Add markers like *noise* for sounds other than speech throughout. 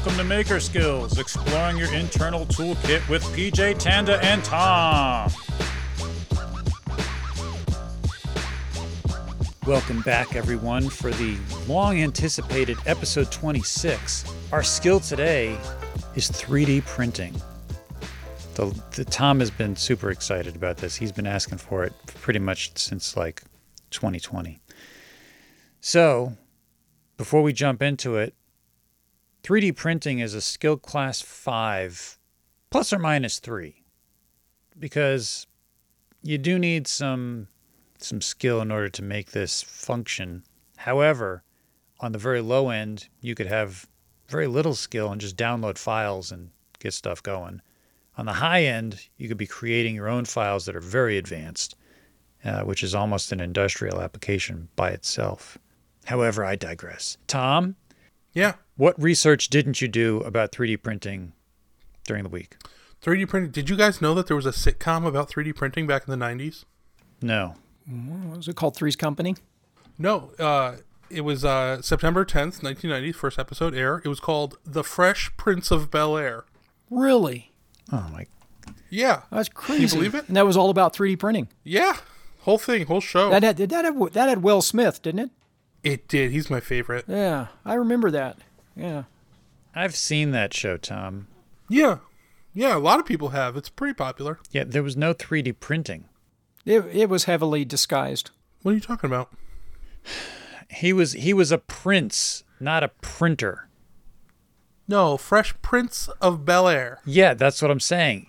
Welcome to Maker Skills, exploring your internal toolkit with PJ Tanda and Tom. Welcome back, everyone, for the long anticipated episode 26. Our skill today is 3D printing. The, the, Tom has been super excited about this. He's been asking for it pretty much since like 2020. So, before we jump into it, 3D printing is a skill class 5 plus or minus 3 because you do need some some skill in order to make this function. However, on the very low end, you could have very little skill and just download files and get stuff going. On the high end, you could be creating your own files that are very advanced, uh, which is almost an industrial application by itself. However, I digress. Tom? Yeah. What research didn't you do about 3D printing during the week? 3D printing. Did you guys know that there was a sitcom about 3D printing back in the 90s? No. What was it called? Three's Company? No. Uh, it was uh, September 10th, 1990, first episode air. It was called The Fresh Prince of Bel Air. Really? Oh, my. Yeah. That's crazy. Can you believe it? And that was all about 3D printing. Yeah. Whole thing, whole show. That had, that had, that had Will Smith, didn't it? it did. He's my favorite. Yeah, I remember that. Yeah. I've seen that show, Tom. Yeah. Yeah, a lot of people have. It's pretty popular. Yeah, there was no 3D printing. It, it was heavily disguised. What are you talking about? He was he was a prince, not a printer. No, Fresh Prince of Bel Air. Yeah, that's what I'm saying.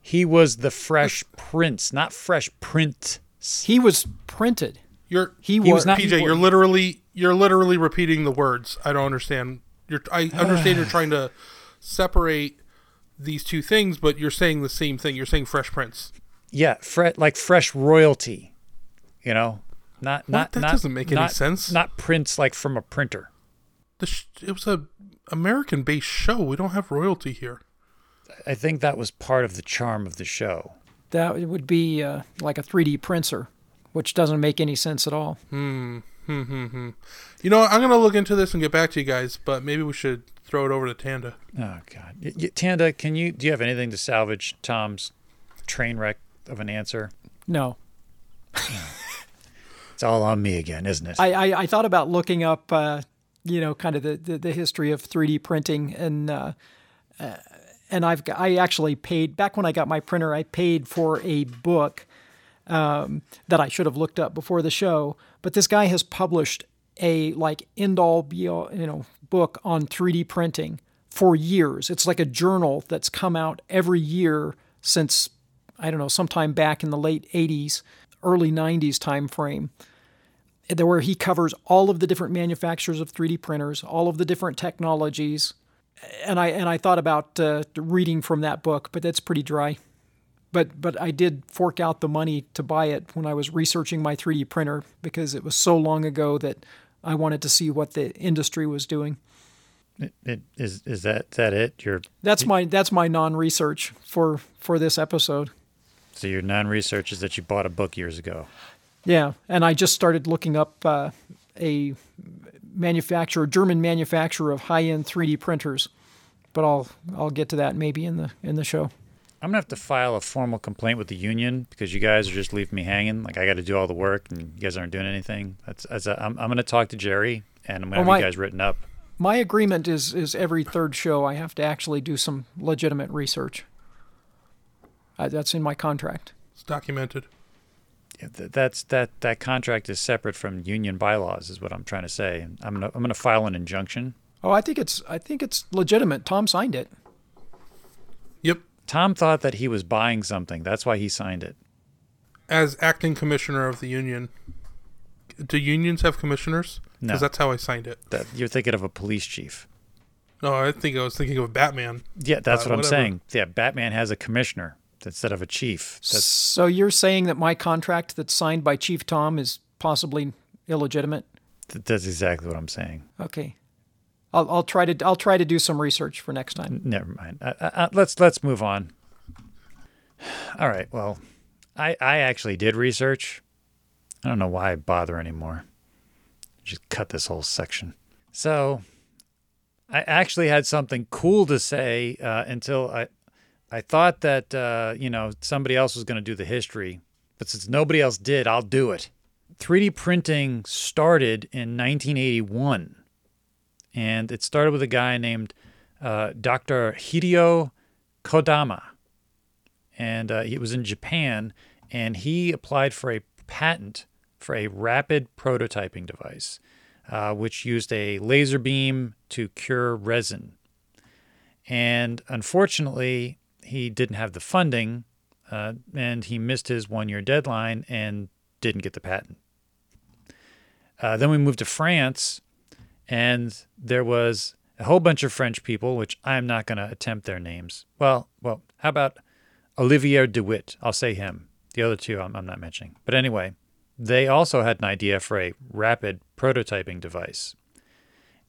He was the fresh prince, not fresh print. He was printed. You're He, He was, was not- PJ, you're literally you're literally repeating the words. I don't understand. You're I understand you're *sighs* trying to separate these two things, but you're saying the same thing. You're saying Fresh Prince. Yeah, fre- like fresh royalty. You know, not not That not, doesn't make any not- sense. Not prints like from a printer. The sh- it was a American based show. We don't have royalty here. I think that was part of the charm of the show. that would be uh, like a 3D printer, which doesn't make any sense at all. You know. I'm gonna look into this and get back to you guys, but maybe we should throw it over to Tanda. Oh God, Y- y- Tanda, can you do you have anything to salvage Tom's train wreck of an answer? No. *laughs* It's all on me again, isn't it? I, I, I thought about looking up, uh, you know, kind of the, the, the history of 3D printing, and uh, uh, and I've got, I actually paid back when I got my printer. I paid for a book um, that I should have looked up before the show, but this guy has published a like end all be all you know book on 3D printing for years. It's like a journal that's come out every year since I don't know sometime back in the late 80s, early 90s time frame where he covers all of the different manufacturers of 3D printers, all of the different technologies, and I and I thought about uh, reading from that book, but that's pretty dry. But but I did fork out the money to buy it when I was researching my 3D printer because it was so long ago that I wanted to see what the industry was doing. It, it, is is that is that it? Your That's my that's my non-research for for this episode. so your non-research is that you bought a book years ago. Yeah, and I just started looking up uh, a manufacturer, German manufacturer of high-end 3D printers, but I'll I'll get to that maybe in the in the show. I'm gonna have to file a formal complaint with the union because you guys are just leaving me hanging. Like I got to do all the work and you guys aren't doing anything. That's, that's a, I'm, I'm gonna talk to Jerry and I'm gonna Oh, have my- you guys written up. My agreement is is every third show I have to actually do some legitimate research. Uh, that's in my contract. It's documented. Yeah, th- That's that that contract is separate from union bylaws, is what I'm trying to say. I'm gonna I'm gonna file an injunction. Oh, I think it's I think it's legitimate. Tom signed it. Yep. Tom thought that he was buying something. That's why he signed it. As acting commissioner of the union. Do unions have commissioners? No. Because that's how I signed it. That you're thinking of a police chief. No, I think I was thinking of Batman. Yeah, that's Uh, what I'm whatever. saying. Yeah, Batman has a commissioner instead of a chief. That's So you're saying that my contract that's signed by Chief Tom is possibly illegitimate? that's exactly what I'm saying. Okay. I'll, I'll try to I'll try to do some research for next time. Never mind. Uh, uh, uh, let's let's move on. *sighs* All right. Well, I I actually did research. I don't know why I bother anymore. Just cut this whole section. So, I actually had something cool to say uh, until I, I thought that uh, you know somebody else was going to do the history, but since nobody else did, I'll do it. 3D printing started in 1981, and it started with a guy named uh, Dr. Hideo Kodama, and uh, he was in Japan, and he applied for a patent for a rapid prototyping device, uh, which used a laser beam to cure resin. And unfortunately, he didn't have the funding, uh, and he missed his one-year deadline and didn't get the patent. Uh, then we moved to France, and there was a whole bunch of French people, which I'm not going to attempt their names. Well, well, how about Olivier de Witte? I'll say him. The other two I'm, I'm not mentioning. But anyway, they also had an idea for a rapid prototyping device.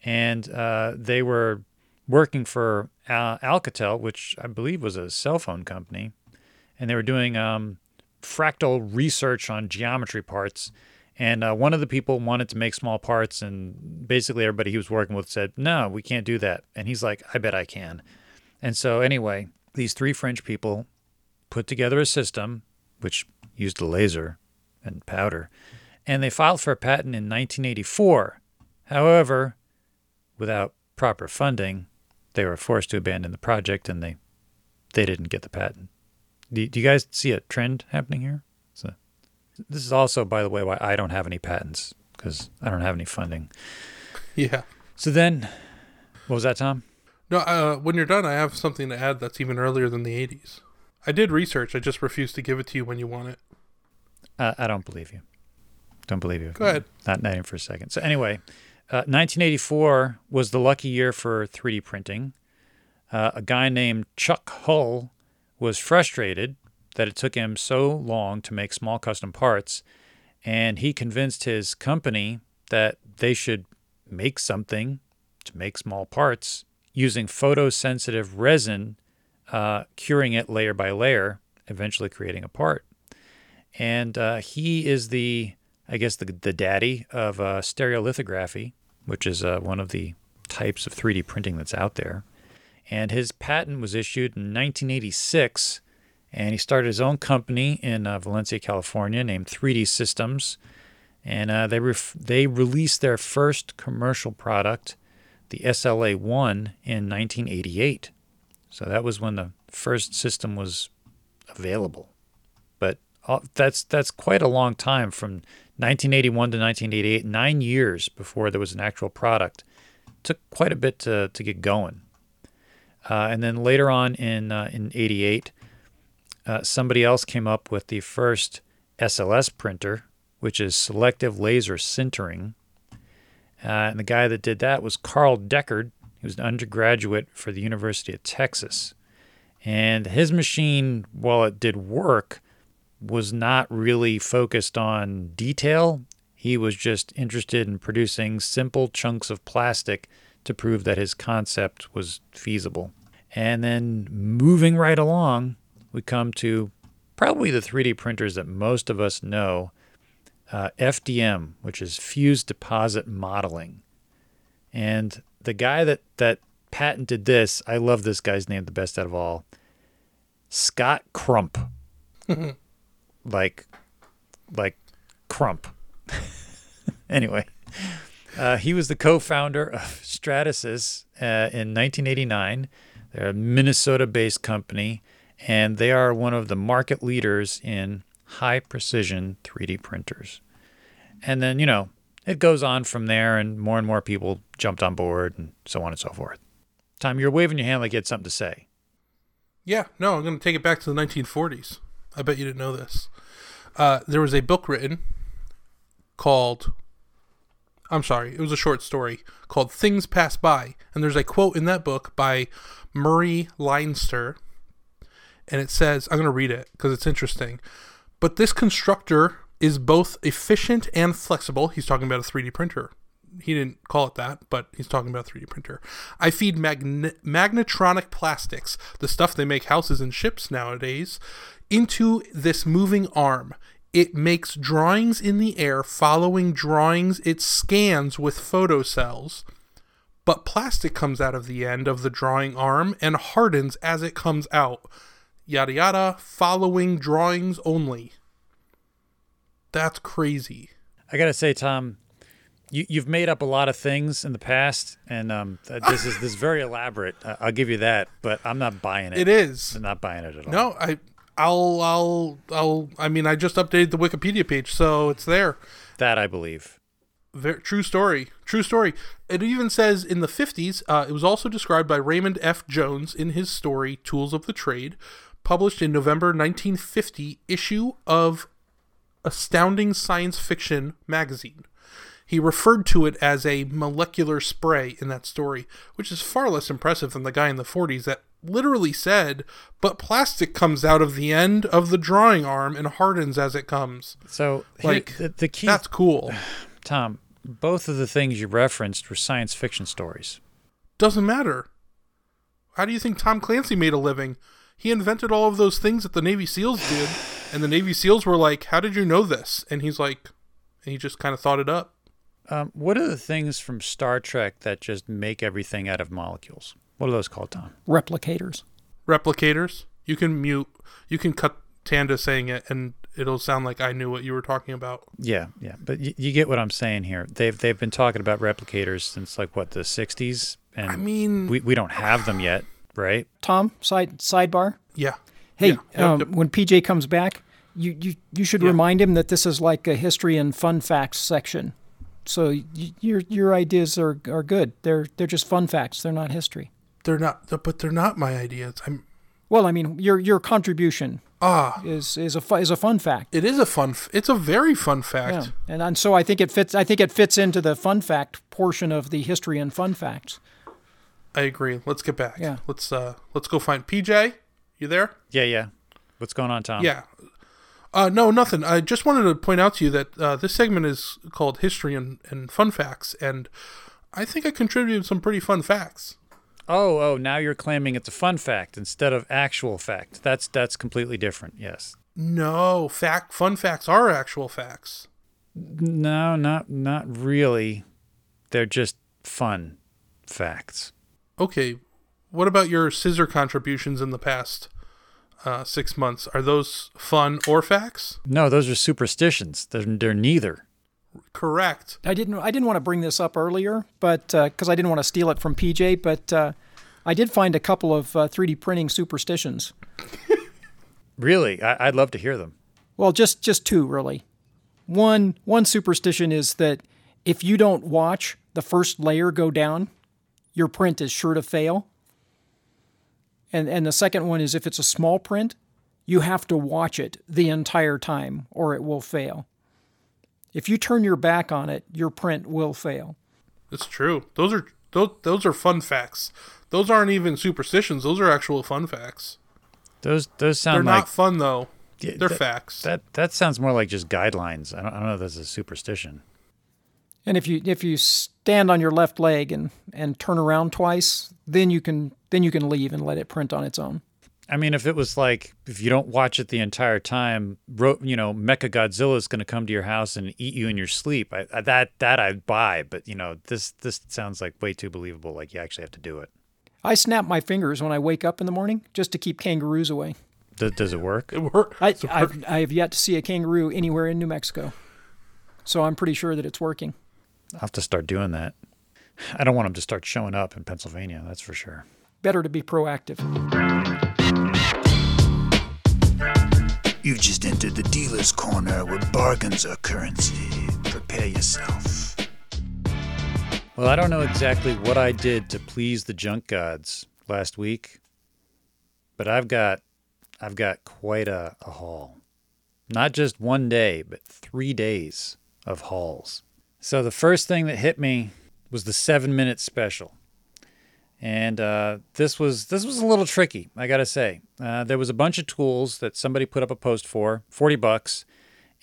And uh, they were working for Al- Alcatel, which I believe was a cell phone company. And they were doing um, fractal research on geometry parts. And uh, one of the people wanted to make small parts, and basically everybody he was working with said, No, we can't do that. And he's like, I bet I can. And so, anyway, these three French people put together a system which used a laser and powder, and they filed for a patent in 1984. However, without proper funding, they were forced to abandon the project and they they didn't get the patent. Do, do you guys see a trend happening here? This is also, by the way, why I don't have any patents because I don't have any funding. *laughs* Yeah. So then, what was that, Tom? No, uh, when you're done, I have something to add that's even earlier than the 80s. I did research. I just refuse to give it to you when you want it. Uh, I don't believe you. Don't believe you. Go ahead. Not, not even for a second. So anyway, uh, 1984 was the lucky year for 3D printing. Uh, a guy named Chuck Hull was frustrated that it took him so long to make small custom parts, and he convinced his company that they should make something to make small parts using photosensitive resin, uh, curing it layer by layer, eventually creating a part. And uh, he is the, I guess, the, the daddy of uh, stereolithography, which is uh, one of the types of 3D printing that's out there. And his patent was issued in 1986 and he started his own company in uh, Valencia, California, named 3D Systems, and uh, they ref- they released their first commercial product, the SLA One, in 1988. So that was when the first system was available. But all, that's that's quite a long time from 1981 to 1988, nine years before there was an actual product. It took quite a bit to to get going. Uh, and then later on in uh, in '88, uh, somebody else came up with the first SLS printer, which is selective laser sintering. Uh, and the guy that did that was Carl Deckard. He was an undergraduate for the University of Texas. And his machine, while it did work, was not really focused on detail. He was just interested in producing simple chunks of plastic to prove that his concept was feasible. And then moving right along, we come to probably the 3D printers that most of us know uh, FDM, which is fused deposit modeling. And the guy that, that patented this, I love this guy's name the best out of all Scott Crump. *laughs* like, like Crump. *laughs* anyway, uh, he was the co founder of Stratasys uh, in 1989. They're a Minnesota based company and they are one of the market leaders in high precision 3D printers. And then, you know, it goes on from there, and more and more people jumped on board, and so on and so forth. Tom, you're waving your hand like you had something to say. Yeah, no, I'm going to take it back to the 1940s. I bet you didn't know this. Uh, there was a book written called, I'm sorry, it was a short story called Things Pass By. And there's a quote in that book by Murray Leinster, and it says, I'm going to read it because it's interesting. But this constructor is both efficient and flexible. He's talking about a 3D printer. He didn't call it that, but he's talking about a 3D printer. I feed magne- magnetronic plastics, the stuff they make houses and ships nowadays, into this moving arm. It makes drawings in the air following drawings it scans with photocells. but plastic comes out of the end of the drawing arm and hardens as it comes out. Yada yada, following drawings only. That's crazy. I gotta say, Tom, you, you've made up a lot of things in the past, and um, this is this is very elaborate. I- I'll give you that, but I'm not buying it. It is. I'm not buying it at all. No, I I'll I'll I'll I mean I just updated the Wikipedia page, so it's there. That I believe. Very, true story. True story. It even says in the 50s, uh, it was also described by Raymond F. Jones in his story Tools of the Trade, published in November 1950 issue of Astounding Science Fiction magazine. He referred to it as a molecular spray in that story, which is far less impressive than the guy in the 40s that literally said, but plastic comes out of the end of the drawing arm and hardens as it comes. So, here- Like, the, the key, That's cool. *sighs* Tom. Both of the things you referenced were science fiction stories. Doesn't matter. How do you think Tom Clancy made a living? He invented all of those things that the Navy SEALs did, and the Navy SEALs were like, "How did you know this?" And he's like, and he just kind of thought it up. Um, what are the things from Star Trek that just make everything out of molecules? What are those called, Tom? Replicators. Replicators. You can mute. You can cut Tanda saying it, and it'll sound like I knew what you were talking about. Yeah, yeah, but y- you get what I'm saying here. They've they've been talking about replicators since like what the '60s, and I mean, we we don't have them yet, right? Tom, side sidebar. yeah. Hey, Yeah, yep, um, yep. when PJ comes back, you, you, you should Yeah. remind him that this is like a history and fun facts section. So y- your your ideas are, are good. They're they're just fun facts. They're not history. They're not, but they're not my ideas. I'm Well, I mean, your your contribution ah. is is a fu- is a fun fact. It is a fun. f- It's a very fun fact. Yeah, and, and so I think it fits. I think it fits into the fun fact portion of the history and fun facts. I agree. Let's get back. Yeah. Let's uh let's go find PJ. You there? Yeah, yeah. What's going on, Tom? Yeah. Uh, no, nothing. I just wanted to point out to you that uh, this segment is called History and, and Fun Facts, and I think I contributed some pretty fun facts. Oh, oh. Now you're claiming it's a fun fact instead of actual fact. That's that's completely different. Yes. No, fact fun facts are actual facts. No, not not really. They're just fun facts. Okay, what about your scissor contributions in the past uh, six months? Are those fun or facts? No, those are superstitions. They're, they're neither. Correct. I didn't I didn't want to bring this up earlier, but because I didn't want to steal it from PJ, but uh, I did find a couple of uh, 3D printing superstitions. *laughs* Really, I, I'd love to hear them. Well, just just two really. One one superstition is that if you don't watch the first layer go down, your print is sure to fail. And and the second one is if it's a small print, you have to watch it the entire time or it will fail. If you turn your back on it, your print will fail. It's true. Those are those, those are fun facts. Those aren't even superstitions. Those are actual fun facts. Those those sound They're like not fun though. Yeah, They're that- facts. that that sounds more like just guidelines. I don't, I don't know if that's a superstition. And if you if you stand on your left leg and and turn around twice, then you can then you can leave and let it print on its own. I mean, if it was like if you don't watch it the entire time, ro- you know, Mecha Godzilla is going to come to your house and eat you in your sleep. I, I, that that I'd buy, but you know, this this sounds like way too believable. Like you actually have to do it. I snap my fingers when I wake up in the morning just to keep kangaroos away. Does, does it work? it works. I, I've, I have yet to see a kangaroo anywhere in New Mexico. So I'm pretty sure that it's working. I'll have to start doing that. I don't want them to start showing up in Pennsylvania. That's for sure. Better to be proactive. You've just entered the dealer's corner where bargains are currency. Prepare yourself. Well, I don't know exactly what I did to please the junk gods last week, but I've got I've got quite a, a haul. Not just one day, but three days of hauls. So the first thing that hit me was the seven minute special. And uh, this was this was a little tricky, I gotta say. Uh, there was a bunch of tools that somebody put up a post for, forty bucks,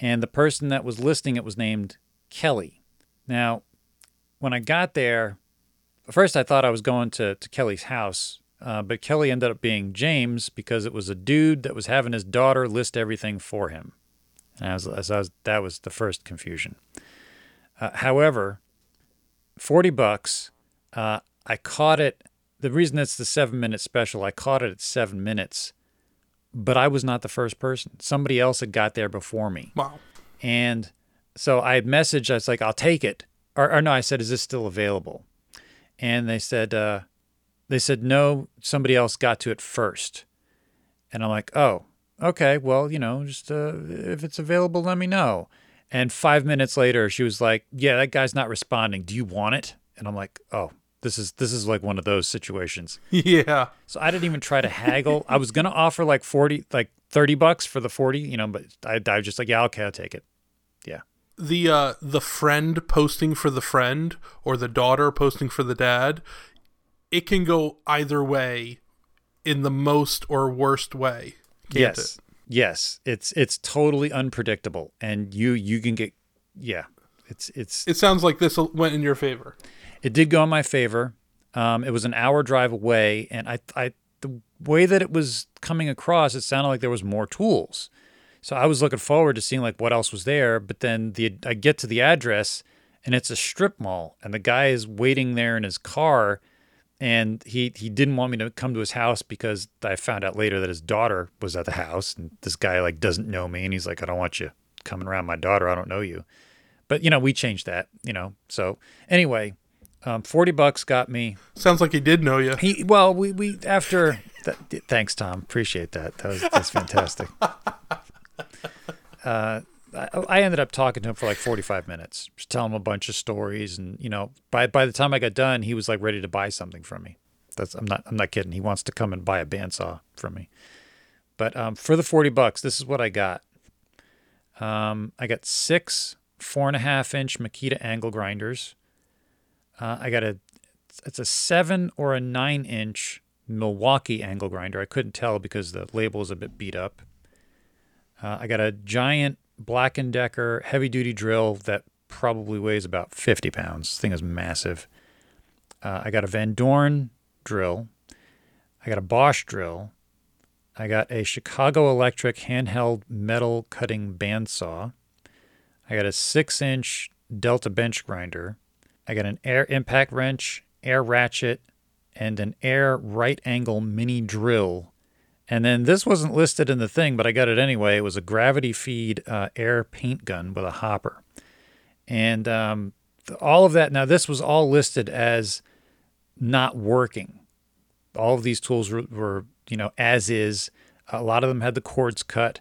and the person that was listing it was named Kelly. Now, when I got there, first I thought I was going to, to Kelly's house, uh, but Kelly ended up being James because it was a dude that was having his daughter list everything for him. And I was, as I was, that was the first confusion. Uh, however, 40 bucks, uh, I caught it. The reason it's the seven minute special, I caught it at seven minutes, but I was not the first person. Somebody else had got there before me. Wow. And so I messaged, I was like, I'll take it. Or, or no, I said, is this still available? And they said, uh, they said, no, somebody else got to it first. And I'm like, oh, okay, well, you know, just uh, if it's available, let me know. And five minutes later, she was like, yeah, that guy's not responding. Do you want it? And I'm like, oh, this is this is like one of those situations. *laughs* Yeah. So I didn't even try to haggle. I was gonna offer like forty, like thirty bucks for the forty, you know, but I, I was just like, yeah, okay, I'll take it. Yeah. The uh the friend posting for the friend or the daughter posting for the dad, it can go either way in the most or worst way. yes. it? Yes. It's it's totally unpredictable, and you you can get yeah. It's it's It sounds like this went in your favor. It did go in my favor. Um, it was an hour drive away, and I, I, the way that it was coming across, it sounded like there was more tools. So I was looking forward to seeing like what else was there. But then the I get to the address, and it's a strip mall, and the guy is waiting there in his car, and he he didn't want me to come to his house because I found out later that his daughter was at the house, and this guy like doesn't know me, and he's like, I don't want you coming around my daughter. I don't know you. But you know, we changed that. You know, so anyway. Um, Forty bucks got me. Sounds like he did know you. He well, we we after. That, thanks, Tom. Appreciate that. That was that's fantastic. *laughs* Uh, I, ended up talking to him for like forty five minutes, just telling him a bunch of stories, and you know, by by the time I got done, he was like ready to buy something from me. That's I'm not I'm not kidding. He wants to come and buy a bandsaw from me. But um, for the forty bucks, this is what I got. Um, I got six four and a half inch Makita angle grinders. Uh, I got a it's a seven or a nine inch Milwaukee angle grinder. I couldn't tell because the label is a bit beat up. Uh, I got a giant Black and Decker heavy duty drill that probably weighs about 50 pounds. This thing is massive. Uh, I got a Van Dorn drill. I got a Bosch drill. I got a Chicago Electric handheld metal cutting bandsaw. I got a six inch Delta bench grinder. I got an air impact wrench, air ratchet, and an air right angle mini drill. And then this wasn't listed in the thing, but I got it anyway. It was a gravity feed uh, air paint gun with a hopper. And um, all of that, now this was all listed as not working. All of these tools were, were you know, as is. A lot of them had the cords cut.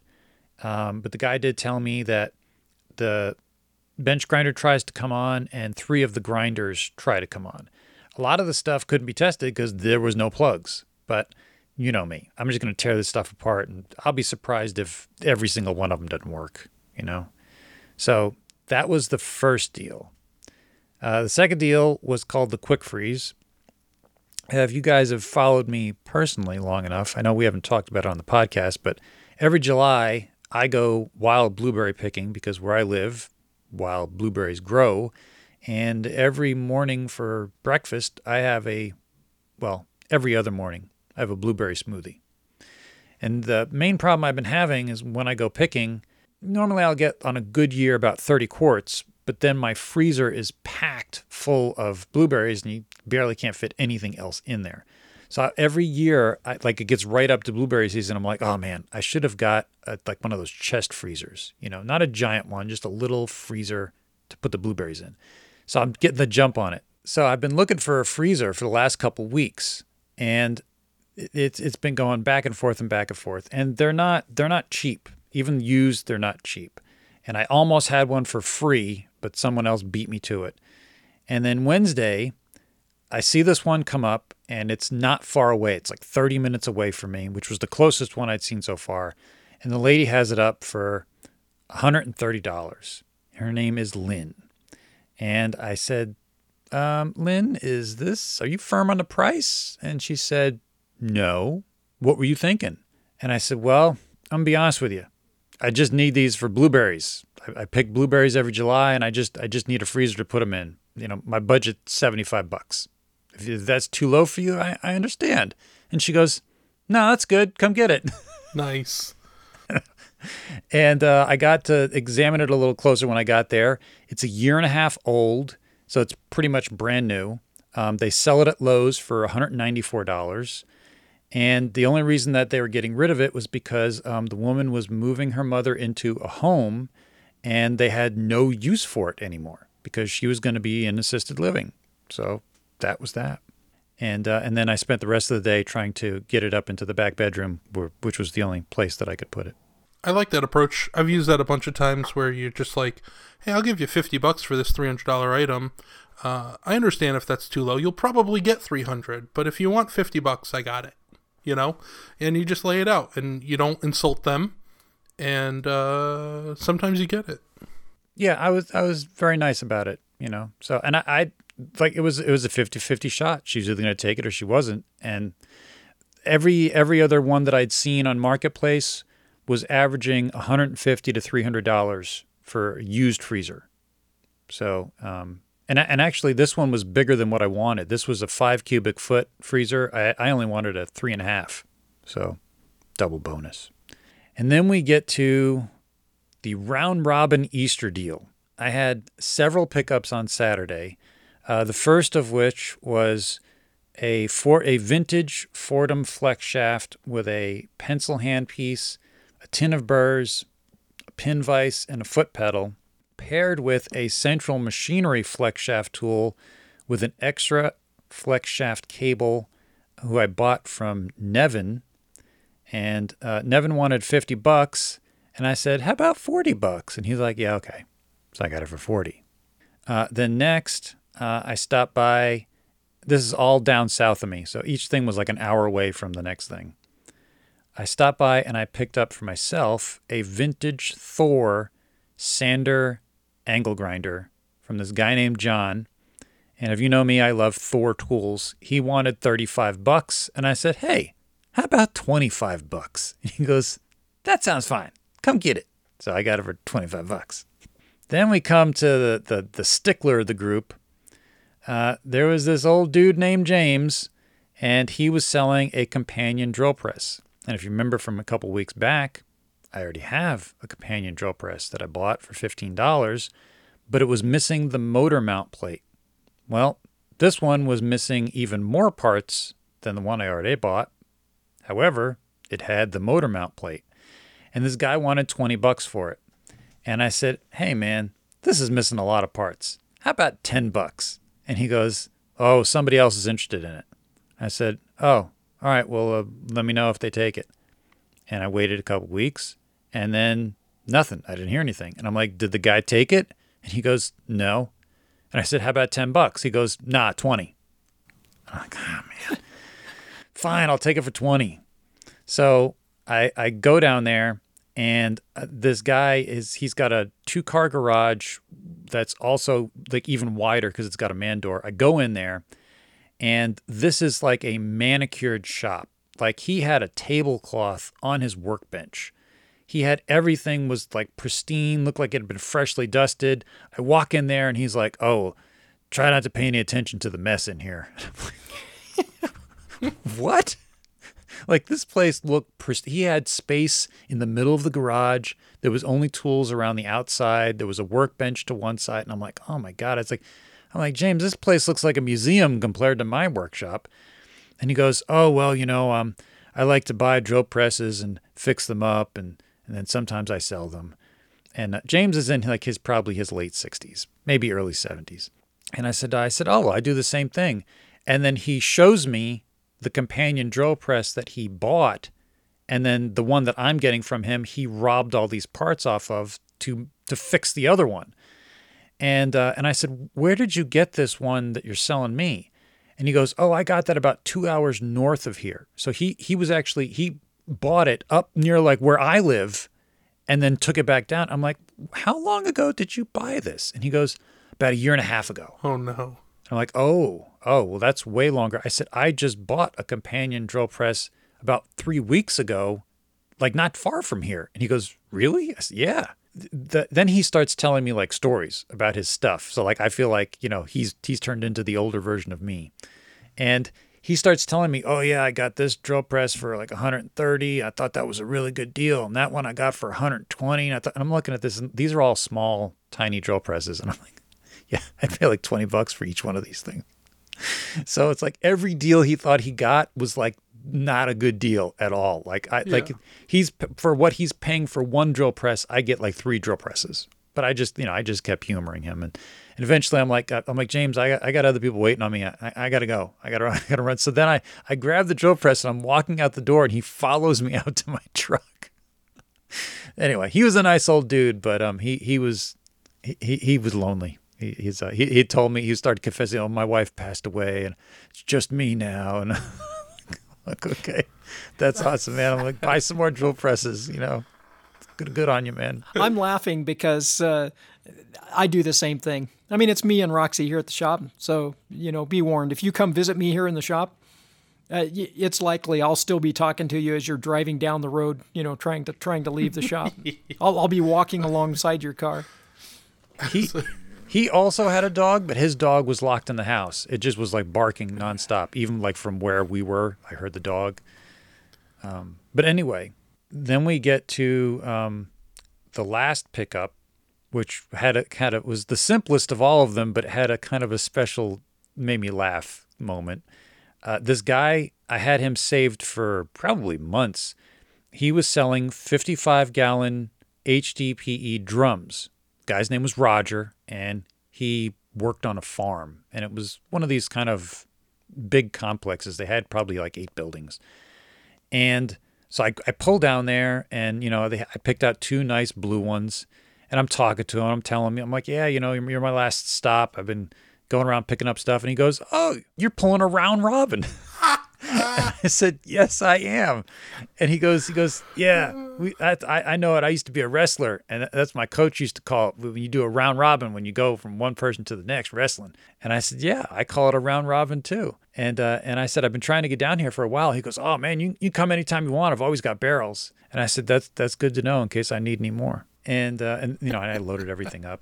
Um, but the guy did tell me that the bench grinder tries to come on and three of the grinders try to come on. A lot of the stuff couldn't be tested because there was no plugs. But you know me, I'm just going to tear this stuff apart and I'll be surprised if every single one of them doesn't work, you know? So that was the first deal. Uh, the second deal was called the Quick Freeze. If you guys have followed me personally long enough, I know we haven't talked about it on the podcast, but every July I go wild blueberry picking because where I live, wild blueberries grow. And every morning for breakfast, I have a, well, every other morning, I have a blueberry smoothie. And the main problem I've been having is when I go picking, normally I'll get on a good year about 30 quarts, but then my freezer is packed full of blueberries and you barely can't fit anything else in there. So every year, I, like it gets right up to blueberry season, I'm like, oh man, I should have got a, like one of those chest freezers, you know, not a giant one, just a little freezer to put the blueberries in. So I'm getting the jump on it. So I've been looking for a freezer for the last couple weeks, and it's it's been going back and forth and back and forth, and they're not they're not cheap. Even used, they're not cheap. And I almost had one for free, but someone else beat me to it. And then Wednesday, I see this one come up, and it's not far away. It's like 30 minutes away from me, which was the closest one I'd seen so far. And the lady has it up for $130. Her name is Lynn. And I said, um, Lynn, is this, are you firm on the price? And she said, No. What were you thinking? And I said, Well, I'm gonna be honest with you. I just need these for blueberries. I, I pick blueberries every July, and I just I just need a freezer to put them in. You know, my budget's seventy five bucks. If that's too low for you, I, I understand. And she goes, No, that's good. Come get it. *laughs* Nice. And uh, I got to examine it a little closer when I got there. It's a year and a half old, so it's pretty much brand new. Um, they sell it at Lowe's for $194. And the only reason that they were getting rid of it was because um, the woman was moving her mother into a home and they had no use for it anymore because she was going to be in assisted living. So that was that. And, uh, and then I spent the rest of the day trying to get it up into the back bedroom, which was the only place that I could put it. I like that approach. I've used that a bunch of times where you're just like, hey, I'll give you 50 bucks for this $300 item. Uh, I understand if that's too low. You'll probably get 300, but if you want 50 bucks, I got it. You know? And you just lay it out and you don't insult them. And uh, sometimes you get it. Yeah, I was I was very nice about it, you know. So and I, I like it was it was a 50-50 shot. She was either going to take it or she wasn't. And every every other one that I'd seen on marketplace was averaging 150 to 300 dollars for a used freezer. So, um, and and actually, this one was bigger than what I wanted. This was a five cubic foot freezer. I, I only wanted a three and a half, so double bonus. And then we get to the round robin Easter deal. I had several pickups on Saturday. Uh, the first of which was a for a vintage Foredom flex shaft with a pencil handpiece, a tin of burrs, a pin vise, and a foot pedal, paired with a central machinery flex shaft tool with an extra flex shaft cable, who I bought from Nevin. And uh, Nevin wanted 50 bucks. And I said, How about 40 bucks? And he's like, Yeah, okay. So I got it for 40. Uh, then next, uh, I stopped by. This is all down south of me. So each thing was like an hour away from the next thing. I stopped by and I picked up for myself a vintage Thor sander angle grinder from this guy named John. And if you know me, I love Thor tools. He wanted 35 bucks. And I said, Hey, how about 25 bucks? *laughs* And he goes, That sounds fine. Come get it. So I got it for 25 bucks. Then we come to the, the, the stickler of the group. Uh, there was this old dude named James, and he was selling a companion drill press. And if you remember from a couple weeks back, I already have a companion drill press that I bought for $15, but it was missing the motor mount plate. Well, this one was missing even more parts than the one I already bought. However, it had the motor mount plate. And this guy wanted 20 bucks for it. And I said, "Hey man, this is missing a lot of parts. How about 10 bucks?" And he goes, "Oh, somebody else is interested in it." I said, "Oh, all right, well, uh, let me know if they take it." And I waited a couple weeks and then nothing. I didn't hear anything. And I'm like, "Did the guy take it?" And he goes, "No." And I said, "How about 10 bucks?" He goes, "Nah, 20." I'm like, "Ah, man. Fine, I'll take it for 20." So, I I go down there and uh, this guy is he's got a two car garage that's also like even wider because it's got a man door. I go in there and this is like a manicured shop. Like he had a tablecloth on his workbench. He had everything was like pristine, looked like it had been freshly dusted. I walk in there and he's like, "Oh, try not to pay any attention to the mess in here." *laughs* *laughs* what? like this place looked pristine. he had space in the middle of the garage there was only tools around the outside there was a workbench to one side and i'm like oh my god it's like i'm like james this place looks like a museum compared to my workshop and he goes oh well you know um i like to buy drill presses and fix them up and and then sometimes i sell them and uh, james is in like his probably his late 60s maybe early 70s and i said i said oh i do the same thing and then he shows me the companion drill press that he bought and then the one that I'm getting from him he robbed all these parts off of to to fix the other one. And uh, and I said, "Where did you get this one that you're selling me?" And he goes, "Oh, I got that about 2 hours north of here." So he he was actually he bought it up near like where I live and then took it back down. I'm like, "How long ago did you buy this?" And he goes, "About a year and a half ago." Oh no. I'm like, oh, oh, well, that's way longer. I said, I just bought a companion drill press about three weeks ago, like not far from here. And he goes, really? I said, yeah. The, then he starts telling me like stories about his stuff. So like I feel like you know he's he's turned into the older version of me, and he starts telling me, oh yeah, I got this drill press for like 130. I thought that was a really good deal, and that one I got for 120. And, I thought, and I'm looking at this, and these are all small, tiny drill presses, and I'm like, *laughs* yeah, I'd pay like 20 bucks for each one of these things. *laughs* so it's like every deal he thought he got was like not a good deal at all. Like I like he's for what he's paying for one drill press, I get like three drill presses. But I just you know I just kept humoring him and. And eventually, I'm like, I'm like James. I got, I got other people waiting on me. I, I got to go. I got to, *laughs* I got to run. So then I, I grab the drill press and I'm walking out the door, and he follows me *laughs* out to my truck. anyway, he was a nice old dude, but um, he, he was, he, he, he was lonely. He, he's, uh, he, he told me he started confessing, oh, my wife passed away, and it's just me now. And *laughs* like, okay, that's awesome, man. I'm like, buy some more drill presses. You know, good, good on you, man. *laughs* I'm laughing because uh, I do the same thing. I mean, it's me and Roxy here at the shop. So, you know, be warned. If you come visit me here in the shop, uh, it's likely I'll still be talking to you as you're driving down the road, you know, trying to trying to leave the shop. *laughs* I'll, I'll be walking alongside your car. He he also had a dog, but his dog was locked in the house. It just was like barking nonstop, even like from where we were. I heard the dog. Um, but anyway, then we get to um, the last pickup, which had a had a was the simplest of all of them, but had a kind of a special, made me laugh moment. Uh, this guy, I had him saved for probably months. He was selling 55 gallon HDPE drums. Guy's name was Roger, and he worked on a farm. And it was one of these kind of big complexes. They had probably like eight buildings. And so I, I pulled down there and, you know, they, I picked out two nice blue ones and I'm talking to him. I'm telling him, I'm like, yeah, you know, you're, you're my last stop. I've been going around picking up stuff. And he goes, oh, you're pulling a round robin. *laughs* And *laughs* I said, yes, I am. And he goes, he goes, yeah, we, I, I know it. I used to be a wrestler, and that's my coach used to call it when you do a round robin when you go from one person to the next wrestling. And I said, yeah, I call it a round robin too. And uh, and I said, I've been trying to get down here for a while. He goes, oh man, you you come anytime you want. I've always got barrels. And I said, that's that's good to know in case I need any more. And uh, and you know, I loaded everything up,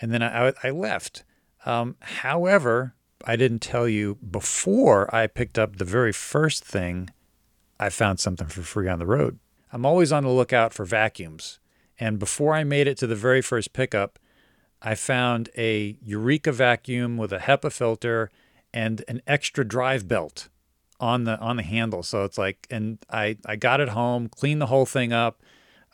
and then I I, I left. Um, however, I didn't tell you before I picked up the very first thing. I found something for free on the road. I'm always on the lookout for vacuums. And before I made it to the very first pickup, I found a Eureka vacuum with a HEPA filter and an extra drive belt on the on the handle. So it's like, and I I got it home, cleaned the whole thing up.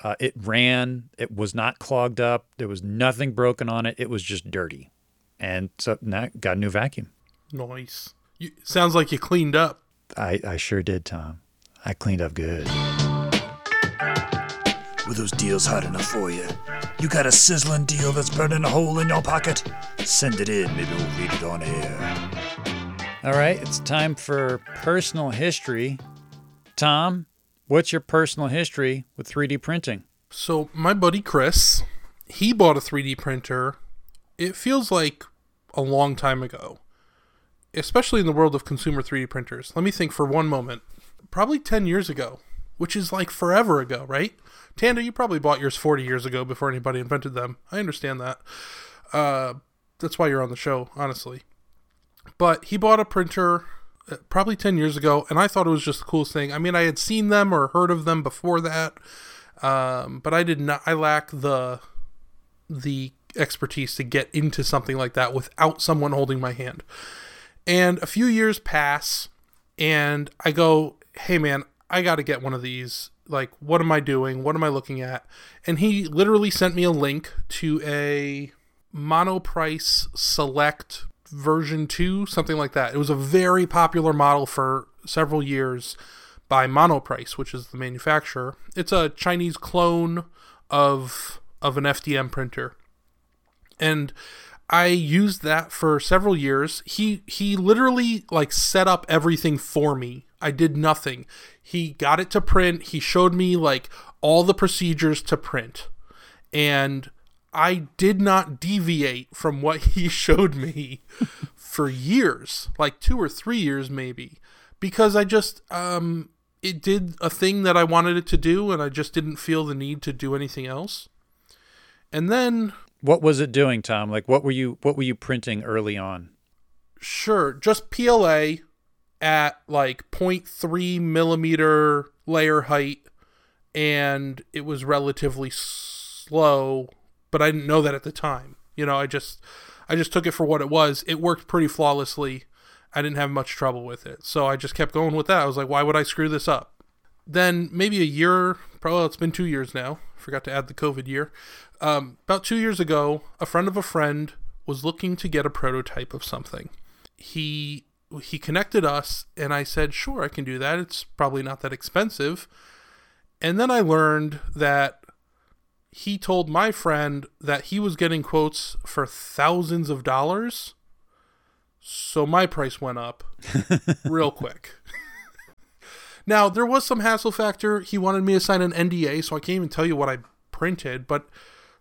Uh, it ran. It was not clogged up. There was nothing broken on it. It was just dirty. And so now got a new vacuum. Nice. You, sounds like you cleaned up. I, I sure did, Tom. I cleaned up good. Were those deals hot enough for you? You got a sizzling deal that's burning a hole in your pocket? Send it in, maybe we'll read it on air. All right, it's time for personal history. Tom, what's your personal history with 3D printing? So my buddy Chris, he bought a 3D printer. It feels like a long time ago, especially in the world of consumer 3D printers. Let me think for one moment. Probably 10 years ago, which is like forever ago, right? Tanda, you probably bought yours 40 years ago before anybody invented them. I understand that. Uh, that's why you're on the show, honestly. But he bought a printer uh, probably 10 years ago, and I thought it was just the coolest thing. I mean, I had seen them or heard of them before that, um, but I did not. I lack the the expertise to get into something like that without someone holding my hand. And a few years pass, and I go, "Hey, man, I got to get one of these. Like, what am I doing? What am I looking at?" And he literally sent me a link to a Monoprice Select version 2, something like that. It was a very popular model for several years by Monoprice, which is the manufacturer. It's a Chinese clone of of an FDM printer. And I used that for several years. He he literally like set up everything for me. I did nothing. He got it to print. He showed me like all the procedures to print. And I did not deviate from what *laughs* he showed me for years, like 2 or 3 years maybe, because I just um it did a thing that I wanted it to do and I just didn't feel the need to do anything else. And then What was it doing, Tom? Like what were you what were you printing early on? sure, just PLA at like 0.3 millimeter layer height, and it was relatively slow, but I didn't know that at the time. You know, I just I just took it for what it was. It worked pretty flawlessly. I didn't have much trouble with it. So I just kept going with that. I was like, why would I screw this up? Then maybe a year, probably it's been two years now. Forgot to add the COVID year. Um, about two years ago, a friend of a friend was looking to get a prototype of something. He he connected us, and I said, sure, I can do that. It's probably not that expensive. And then I learned that he told my friend that he was getting quotes for thousands of dollars. So my price went up *laughs* real quick. Now, there was some hassle factor. He wanted me to sign an NDA, so I can't even tell you what I printed, but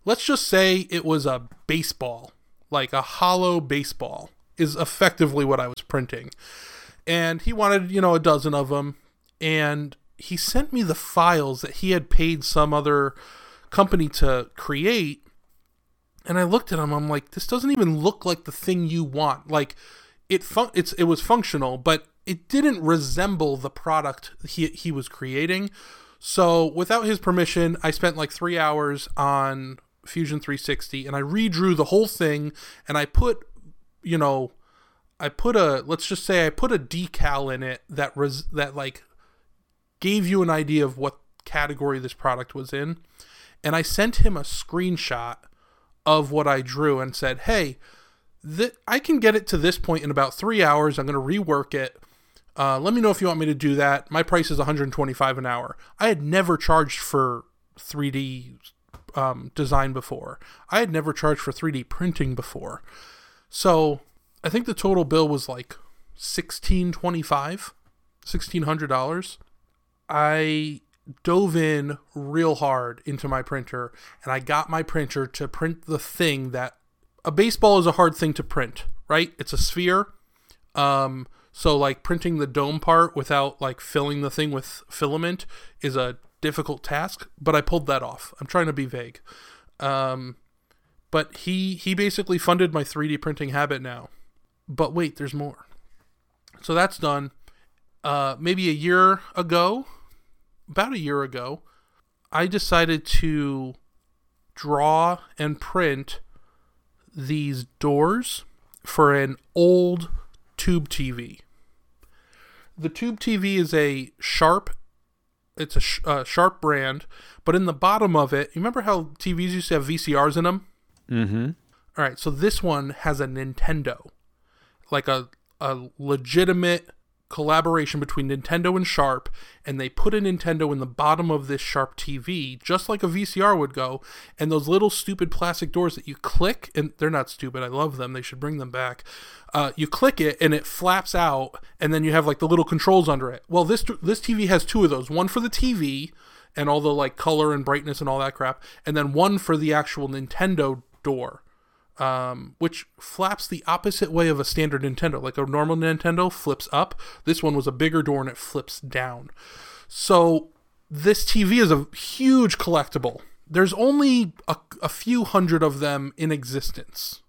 let's just say it was a baseball, like a hollow baseball, is effectively what I was printing. And he wanted, you know, a dozen of them. And he sent me the files that he had paid some other company to create and I looked at them I'm like this doesn't even look like the thing you want like it fun- it's it was functional but it didn't resemble the product he he was creating so without his permission I spent like 3 hours on Fusion 360 and I redrew the whole thing and I put you know I put a let's just say I put a decal in it that res- that like gave you an idea of what category this product was in and I sent him a screenshot of what I drew and said, "Hey, th- I can get it to this point in about three hours. I'm going to rework it. Uh, let me know if you want me to do that. My price is 125 an hour. I had never charged for 3D um, design before. I had never charged for 3D printing before. So I think the total bill was like 1625 $1,600. I dove in real hard into my printer and I got my printer to print the thing that a baseball is a hard thing to print, right? It's a sphere. Um, so like printing the dome part without like filling the thing with filament is a difficult task, but I pulled that off. I'm trying to be vague. Um, but he he basically funded my 3D printing habit now. But wait, there's more. So that's done. Uh, maybe a year ago, about a year ago, I decided to draw and print these doors for an old tube TV. The tube TV is a Sharp. It's a sh- uh, Sharp brand, but in the bottom of it, you remember how TVs used to have VCRs in them? Mm-hmm. All right, so this one has a Nintendo, like a a legitimate collaboration between Nintendo and Sharp, and they put a Nintendo in the bottom of this Sharp TV, just like a VCR would go. And those little stupid plastic doors that you click, and they're not stupid, I love them, they should bring them back. Uh, you click it and it flaps out, and then you have like the little controls under it. Well, this this TV has two of those one for the TV and all the like color and brightness and all that crap, and then one for the actual Nintendo door um, which flaps the opposite way of a standard Nintendo. Like a normal Nintendo flips up. This one was a bigger door and it flips down. So this TV is a huge collectible. There's only a, a few hundred of them in existence.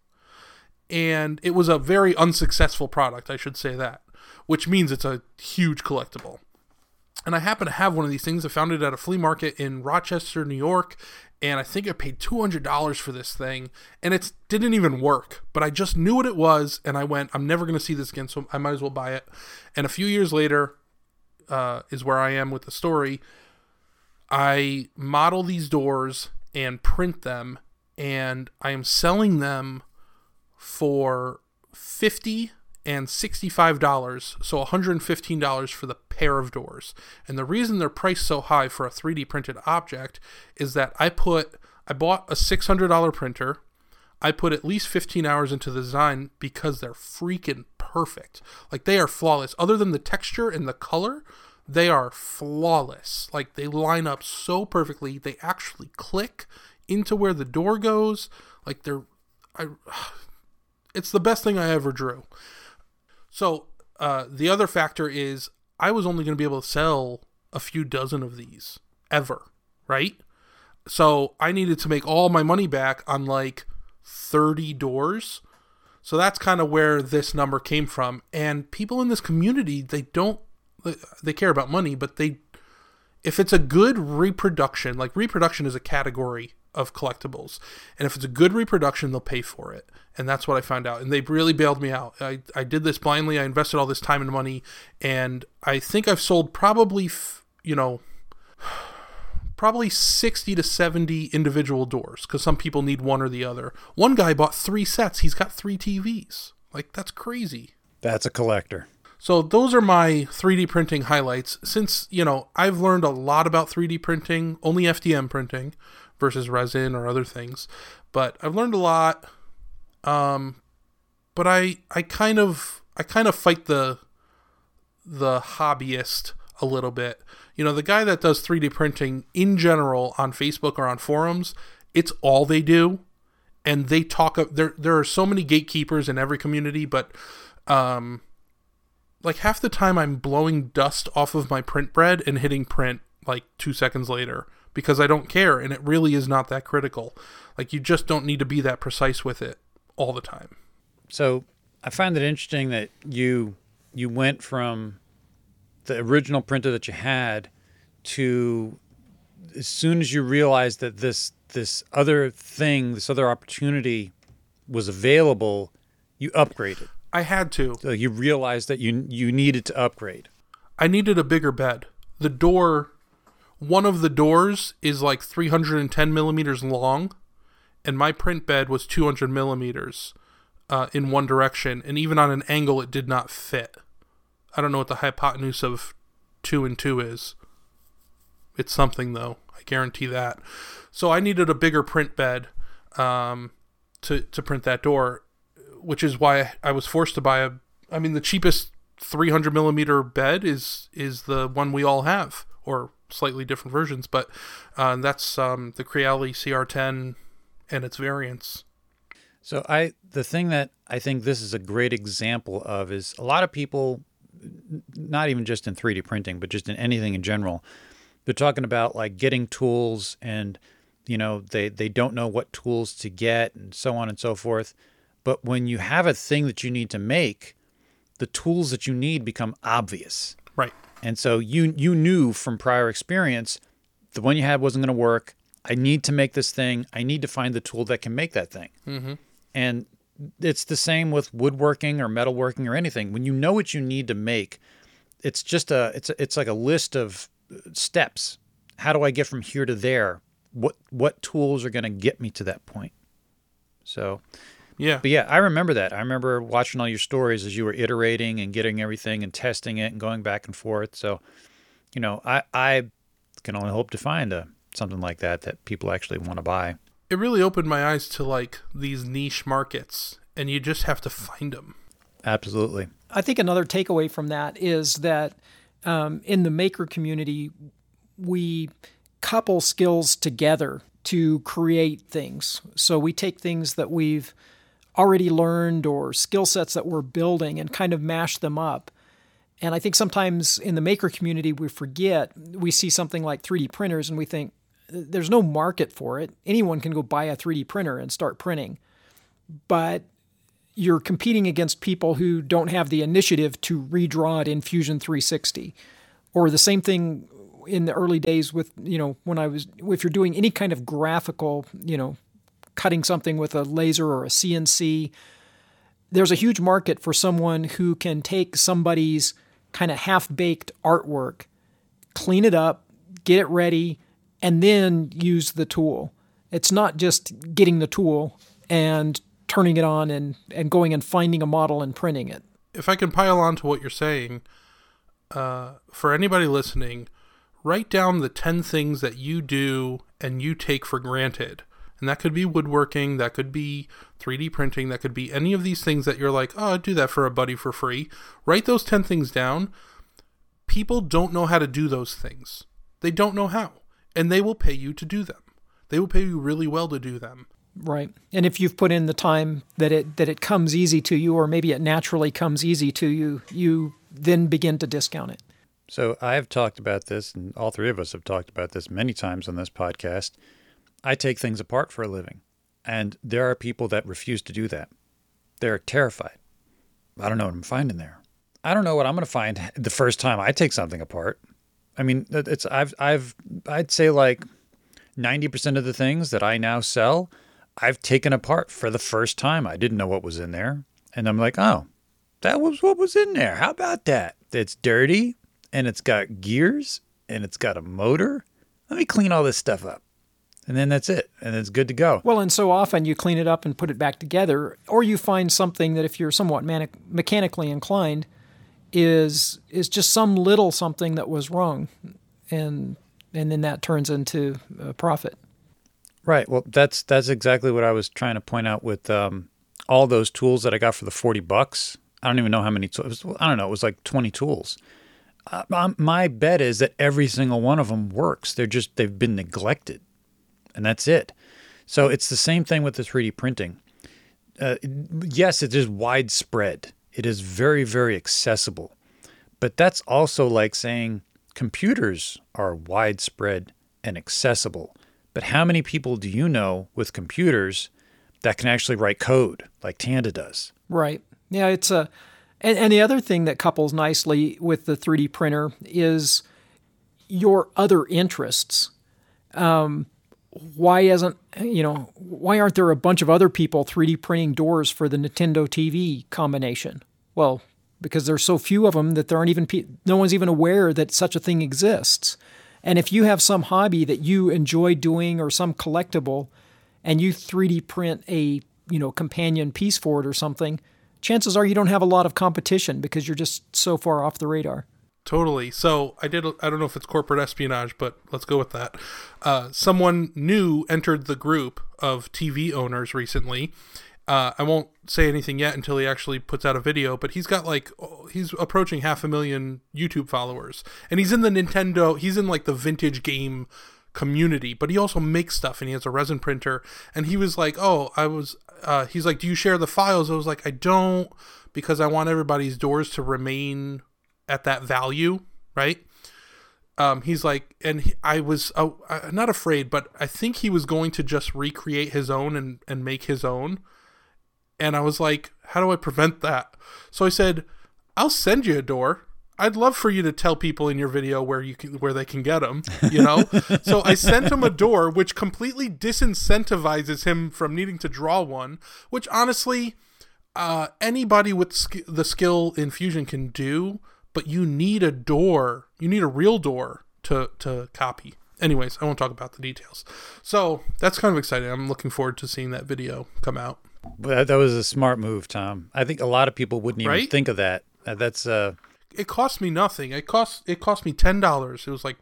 And it was a very unsuccessful product, I should say that, which means it's a huge collectible and I happen to have one of these things. I found it at a flea market in Rochester, New York, and I think I paid two hundred dollars for this thing, and it didn't even work. But I just knew what it was, and I went, I'm never going to see this again, so I might as well buy it. And a few years later, uh, is where I am with the story. I model these doors and print them, and I am selling them for fifty and $65, so $115 for the pair of doors. And the reason they're priced so high for a 3D printed object is that I put I bought a $600 printer. I put at least 15 hours into the design because they're freaking perfect. Like they are flawless. Other than the texture and the color, they are flawless. Like they line up so perfectly. They actually click into where the door goes. Like they're I *sighs* it's the best thing I ever drew. So uh, the other factor is I was only going to be able to sell a few dozen of these ever, right? So I needed to make all my money back on like 30 doors. So that's kind of where this number came from. And people in this community, they don't they care about money, but they if it's a good reproduction, like reproduction is a category of collectibles. And if it's a good reproduction, they'll pay for it. And that's what I found out. And they really bailed me out. I, I did this blindly. I invested all this time and money. And I think I've sold probably, f- you know, *sighs* probably 60 to 70 individual doors because some people need one or the other. One guy bought three sets. He's got three TVs. Like, that's crazy. That's a collector. So those are my 3D printing highlights. Since, you know, I've learned a lot about 3D printing, only FDM printing versus resin or other things, but I've learned a lot. Um but I I kind of I kind of fight the the hobbyist a little bit. You know, the guy that does 3D printing in general on Facebook or on forums, it's all they do and they talk there there are so many gatekeepers in every community, but um like half the time I'm blowing dust off of my print bed and hitting print like 2 seconds later because I don't care and it really is not that critical. Like you just don't need to be that precise with it all the time. So I find it interesting that you you went from the original printer that you had to as soon as you realized that this this other thing, this other opportunity was available, you upgraded. I had to. So you realized that you you needed to upgrade. I needed a bigger bed. The door, one of the doors is like 310 millimeters long, and my print bed was 200 millimeters uh, in one direction, and even on an angle, it did not fit. I don't know what the hypotenuse of two and two is. It's something though. I guarantee that. So I needed a bigger print bed um, to to print that door, which is why I was forced to buy a. I mean, the cheapest 300 millimeter bed is is the one we all have, or slightly different versions, but uh, that's um, the Creality CR10 and its variants. So I the thing that I think this is a great example of is a lot of people not even just in 3D printing, but just in anything in general, they're talking about like getting tools and you know they they don't know what tools to get and so on and so forth. But when you have a thing that you need to make, the tools that you need become obvious. Right. And so you you knew from prior experience the one you had wasn't going to work. I need to make this thing. I need to find the tool that can make that thing. Mm-hmm. And it's the same with woodworking or metalworking or anything. When you know what you need to make, it's just a it's a, it's like a list of steps. How do I get from here to there? What what tools are going to get me to that point? So, Yeah. but yeah, I remember that. I remember watching all your stories as you were iterating and getting everything and testing it and going back and forth. So, you know, I I can only hope to find a something like that that people actually want to buy. It really opened my eyes to like these niche markets, and you just have to find them. Absolutely. I think another takeaway from that is that um, in the maker community, we couple skills together to create things. So we take things that we've already learned or skill sets that we're building and kind of mash them up. And I think sometimes in the maker community, we forget, we see something like 3D printers and we think there's no market for it. Anyone can go buy a 3D printer and start printing. But you're competing against people who don't have the initiative to redraw it in Fusion 360. Or the same thing in the early days with, you know, when I was, if you're doing any kind of graphical, you know, cutting something with a laser or a CNC, there's a huge market for someone who can take somebody's kind of half baked artwork, clean it up, get it ready, and then use the tool. It's not just getting the tool and turning it on and, and going and finding a model and printing it. If I can pile on to what you're saying, uh, for anybody listening, write down the 10 things that you do and you take for granted. And that could be woodworking, that could be 3D printing, that could be any of these things that you're like, oh, I'd do that for a buddy for free. Write those 10 things down. People don't know how to do those things, they don't know how. And they will pay you to do them. They will pay you really well to do them. Right. And if you've put in the time that it that it comes easy to you or maybe it naturally comes easy to you, you then begin to discount it. So I've talked about this, and all three of us have talked about this many times on this podcast. I take things apart for a living, and there are people that refuse to do that. They're terrified. I don't know what I'm finding there. I don't know what I'm going to find *laughs* the first time I take something apart. I mean, it's I've I've I'd say like 90% of the things that I now sell, I've taken apart for the first time. I didn't know what was in there. And I'm like, oh, that was what was in there. How about that? It's dirty and it's got gears and it's got a motor. Let me clean all this stuff up. And then that's it. And it's good to go. Well, and so often you clean it up and put it back together, or you find something that if you're somewhat manic- mechanically inclined, is is just some little something that was wrong, and and then that turns into a profit. Right. Well, that's that's exactly what I was trying to point out with um, all those tools that I got for the forty bucks. I don't even know how many tools. I don't know. It was like twenty tools. Uh, um, my bet is that every single one of them works. They're just they've been neglected, and that's it. So it's the same thing with the three D printing. Uh, yes, it is widespread. It is very very accessible, but that's also like saying computers are widespread and accessible. But how many people do you know with computers that can actually write code like Tanda does? Right. Yeah, it's a and, and the other thing that couples nicely with the 3D printer is your other interests. Um, why isn't you know why aren't there a bunch of other people 3D printing doors for the Nintendo TV combination? Well, because there's so few of them that there aren't even pe- no one's even aware that such a thing exists. And if you have some hobby that you enjoy doing or some collectible and you 3D print a, you know, companion piece for it or something, chances are you don't have a lot of competition because you're just so far off the radar. Totally. So I did. I don't know if it's corporate espionage, but let's go with that. Uh, someone new entered the group of TV owners recently. Uh, I won't say anything yet until he actually puts out a video, but he's got like he's approaching half a million YouTube followers, and he's in the Nintendo. He's in like the vintage game community, but he also makes stuff, and he has a resin printer. And he was like, "Oh, I was." Uh, he's like, "Do you share the files?" I was like, "I don't," because I want everybody's doors to remain at that value, right? Um, he's like, and he, I was uh, not afraid, but I think he was going to just recreate his own and, and make his own. And I was like, how do I prevent that? So I said, I'll send you a door. I'd love for you to tell people in your video where you can, where they can get them, you know? *laughs* so I sent him a door which completely disincentivizes him from needing to draw one, which honestly uh, anybody with sk- the skill in fusion can do, but you need a door. You need a real door to to copy. Anyways, I won't talk about the details. So, that's kind of exciting. I'm looking forward to seeing that video come out. That, that was a smart move, Tom. I think a lot of people wouldn't even Right? think of that. Uh, That's uh, it cost me nothing. It cost it cost me ten dollars. It was like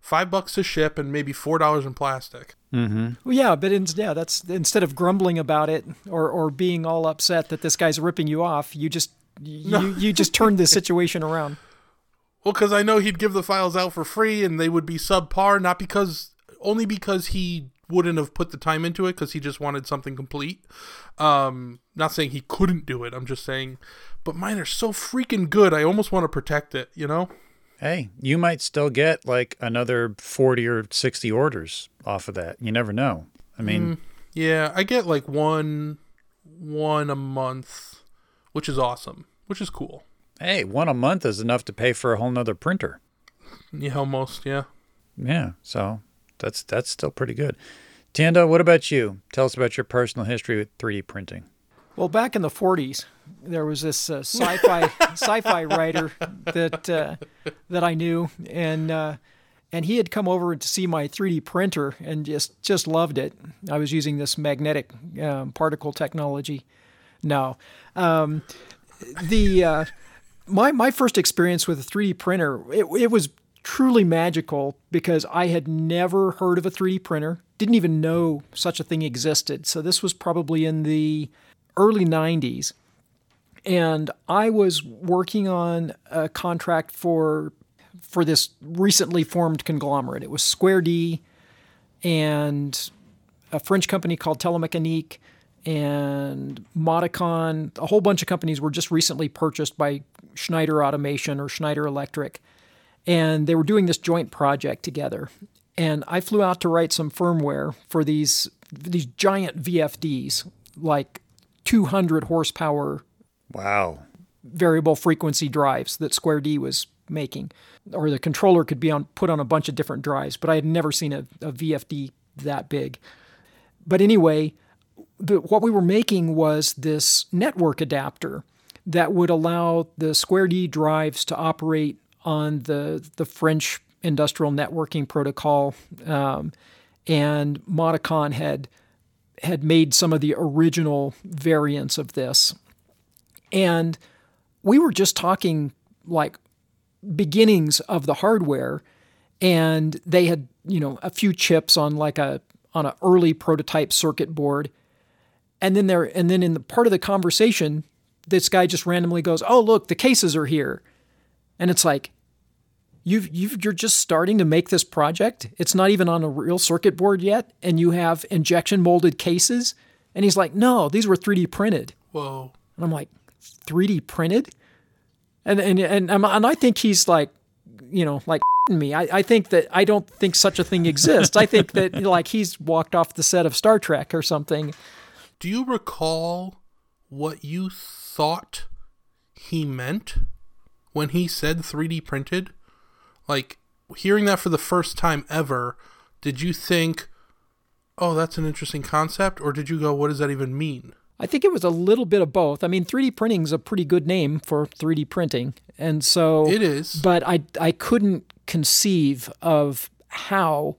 five bucks to ship and maybe four dollars in plastic. Well, yeah, but in, yeah, that's instead of grumbling about it or, or being all upset that this guy's ripping you off, you just you, you just turned the *laughs* situation around. Well, because I know he'd give the files out for free and they would be subpar, not because only because he wouldn't have put the time into it because he just wanted something complete. Um, not saying he couldn't do it. I'm just saying, but mine are so freaking good. I almost want to protect it. You know? hey, you might still get like another 40 or 60 orders off of that. You never know. I mean, Yeah, I get like one, one a month, which is awesome. Which is cool. hey, one a month is enough to pay for a whole nother printer. Yeah, almost. Yeah. Yeah, so that's that's still pretty good. Tanda, what about you? Tell us about your personal history with 3D printing. Well, back in the 40s, there was this uh, sci-fi *laughs* sci-fi writer that uh, that I knew, and uh, and he had come over to see my 3D printer and just just loved it. I was using this magnetic um, particle technology. No, um, the uh, my my first experience with a 3D printer it, it was truly magical because I had never heard of a 3D printer, didn't even know such a thing existed. So this was probably in the early 90s. And I was working on a contract for for this recently formed conglomerate. It was Square D and a French company called Telemecanique and Modicon. A whole bunch of companies were just recently purchased by Schneider Automation or Schneider Electric. And they were doing this joint project together. And I flew out to write some firmware for these these giant VFDs, like 200 horsepower Wow. variable frequency drives that Square D was making, or the controller could be on put on a bunch of different drives. But I had never seen a, a VFD that big. But anyway, the, what we were making was this network adapter that would allow the Square D drives to operate on the the French industrial networking protocol, um, and Modicon had had made some of the original variants of this, and we were just talking like beginnings of the hardware, and they had you know a few chips on like a on an early prototype circuit board, and then there and then in the part of the conversation, this guy just randomly goes, "Oh look, the cases are here," and it's like. You've, you've, you're just starting to make this project. It's not even on a real circuit board yet, and you have injection molded cases. And he's like, No, these were 3D printed. Whoa. And I'm like, 3D printed? And and and I'm- and I think he's like, you know, like *laughs* me. I, I think that I don't think such a thing exists. I think that *laughs* like he's walked off the set of Star Trek or something. Do you recall what you thought he meant when he said 3D printed? Like, hearing that for the first time ever, did you think, oh, that's an interesting concept? Or did you go, what does that even mean? I think it was a little bit of both. I mean, 3D printing is a pretty good name for 3D printing, and so It is. But I I couldn't conceive of how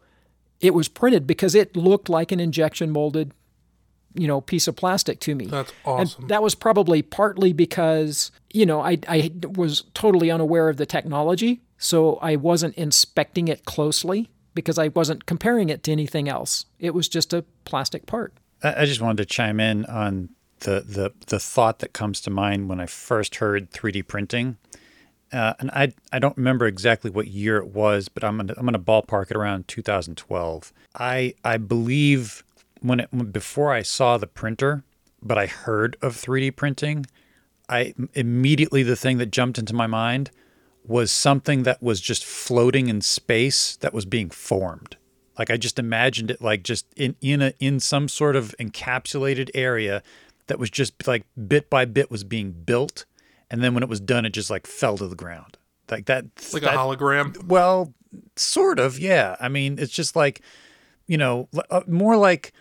it was printed because it looked like an injection molded, you know, piece of plastic to me. That's And awesome. that was probably partly because, you know, I, I was totally unaware of the technology. So I wasn't inspecting it closely because I wasn't comparing it to anything else. It was just a plastic part. I I just wanted to chime in on the, the, the thought that comes to mind when I first heard 3D printing. Uh, and I, I don't remember exactly what year it was, but I'm gonna, I'm gonna ballpark it around 2012. I I believe when it before I saw the printer, but I heard of 3D printing, I immediately the thing that jumped into my mind was something that was just floating in space that was being formed. Like I just imagined it like just in in a in some sort of encapsulated area that was just like bit by bit was being built and then when it was done it just like fell to the ground. Like that like that, a hologram. well, sort of, yeah. I mean, it's just like, you know, uh, more like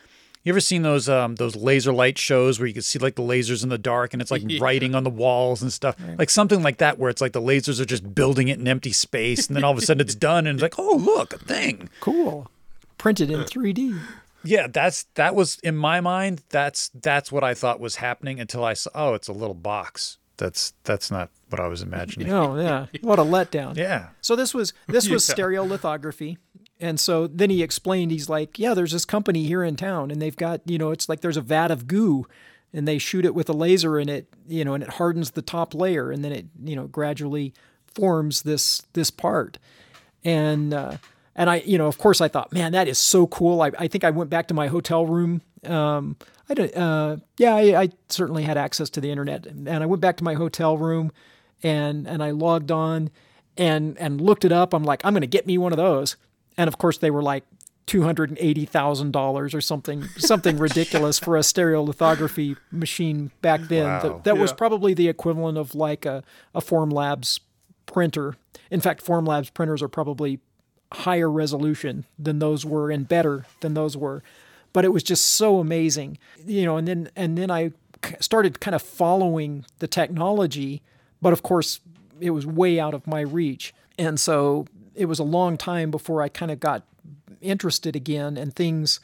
you ever seen those um those laser light shows where you can see like the lasers in the dark and it's like *laughs* Yeah. writing on the walls and stuff, like something like that, where it's like the lasers are just building it in empty space, and then all of a sudden it's done, and it's like, oh look, a thing. Cool. Printed in 3D. Yeah, that's that was in my mind. That's that's what I thought was happening until I saw. Oh, it's a little box. That's that's not what I was imagining. Oh, yeah. What a letdown. *laughs* Yeah. So this was this was *laughs* Yeah. stereolithography. And so then he explained he's like, yeah, there's this company here in town and they've got, you know, it's like there's a vat of goo and they shoot it with a laser and it, you know, and it hardens the top layer and then it, you know, gradually forms this this part. And uh and I, you know, of course I thought, man, that is so cool. I, I think I went back to my hotel room. Um, I don't, uh, yeah, I, I certainly had access to the internet and I went back to my hotel room and, and I logged on and, and looked it up. I'm like, I'm going to get me one of those. And of course they were like $280,000 or something, something *laughs* ridiculous for a stereolithography machine back then. Wow. That, that was probably the equivalent of like a, a Formlabs printer. In fact, Formlabs printers are probably higher resolution than those were and better than those were. But it was just so amazing, you know. And then and then I k- started kind of following the technology, but of course it was way out of my reach, and so it was a long time before I kind of got interested again, and things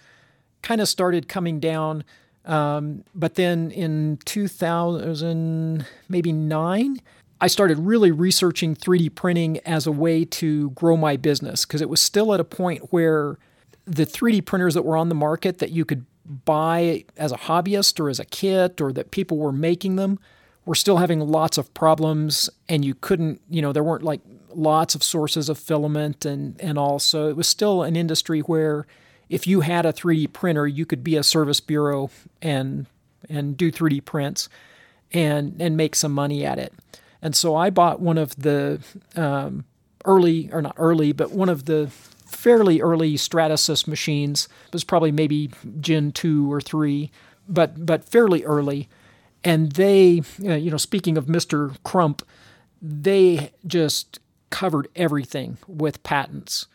kind of started coming down. Um, but then in 2000, maybe nine, I started really researching 3D printing as a way to grow my business because it was still at a point where the 3D printers that were on the market that you could buy as a hobbyist or as a kit or that people were making them were still having lots of problems and you couldn't, you know, there weren't like lots of sources of filament and, and all. So it was still an industry where if you had a 3D printer, you could be a service bureau and and do 3D prints and and make some money at it. And so I bought one of the um, early, or not early, but one of the fairly early Stratasys machines. It was probably maybe Gen two or three, but but fairly early. And they, uh, you know, speaking of Mr. Crump, they just covered everything with patents.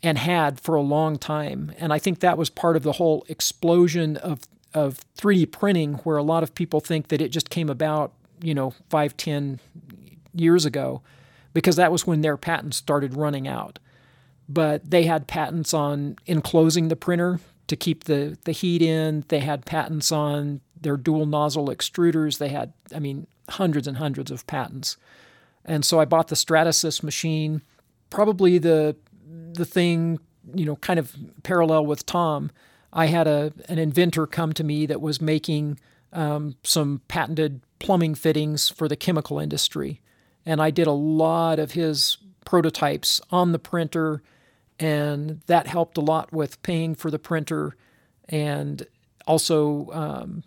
and had for a long time. And I think that was part of the whole explosion of of 3D printing, where a lot of people think that it just came about, you know, five, ten years ago, because that was when their patents started running out. But they had patents on enclosing the printer to keep the, the heat in. They had patents on their dual nozzle extruders. They had, I mean, hundreds and hundreds of patents. And so I bought the Stratasys machine, probably the the thing, you know, kind of parallel with Tom. I had a an inventor come to me that was making um, some patented plumbing fittings for the chemical industry, and I did a lot of his prototypes on the printer, and that helped a lot with paying for the printer, and also um,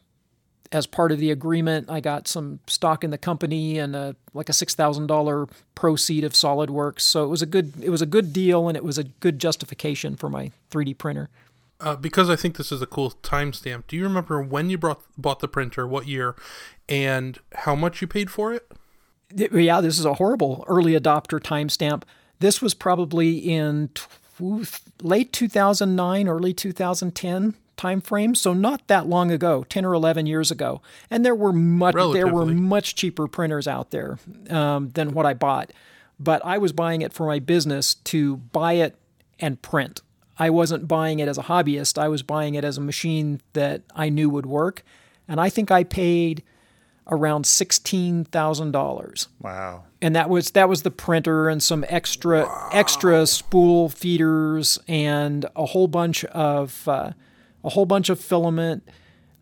as part of the agreement, I got some stock in the company and a, like a six thousand dollar proceed of SolidWorks. So it was a good it was a good deal and it was a good justification for my 3D printer. Uh, because I think this is a cool timestamp. Do you remember when you brought bought the printer, what year, and how much you paid for it? Yeah, this is a horrible early adopter timestamp. This was probably in t- late 2009, early 2010 time frame, so not that long ago, 10 or 11 years ago. And there were much there were much cheaper printers out there um, than what I bought. But I was buying it for my business to buy it and print. I wasn't buying it as a hobbyist. I was buying it as a machine that I knew would work. And I think I paid around sixteen thousand dollars. Wow! And that was that was the printer and some extra wow. extra spool feeders and a whole bunch of uh, a whole bunch of filament,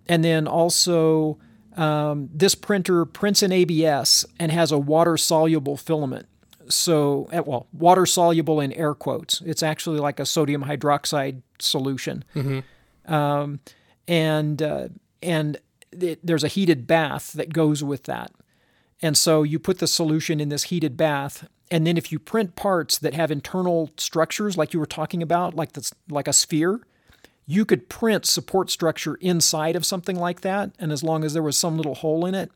and then also um, this printer prints in ABS and has a water soluble filament. So, eh, well, water soluble in air quotes. It's actually like a sodium hydroxide solution. Mm-hmm. Um, and uh, and it, there's a heated bath that goes with that. And so you put the solution in this heated bath, and then if you print parts that have internal structures, like you were talking about, like this, like a sphere, you could print support structure inside of something like that. And as long as there was some little hole in it,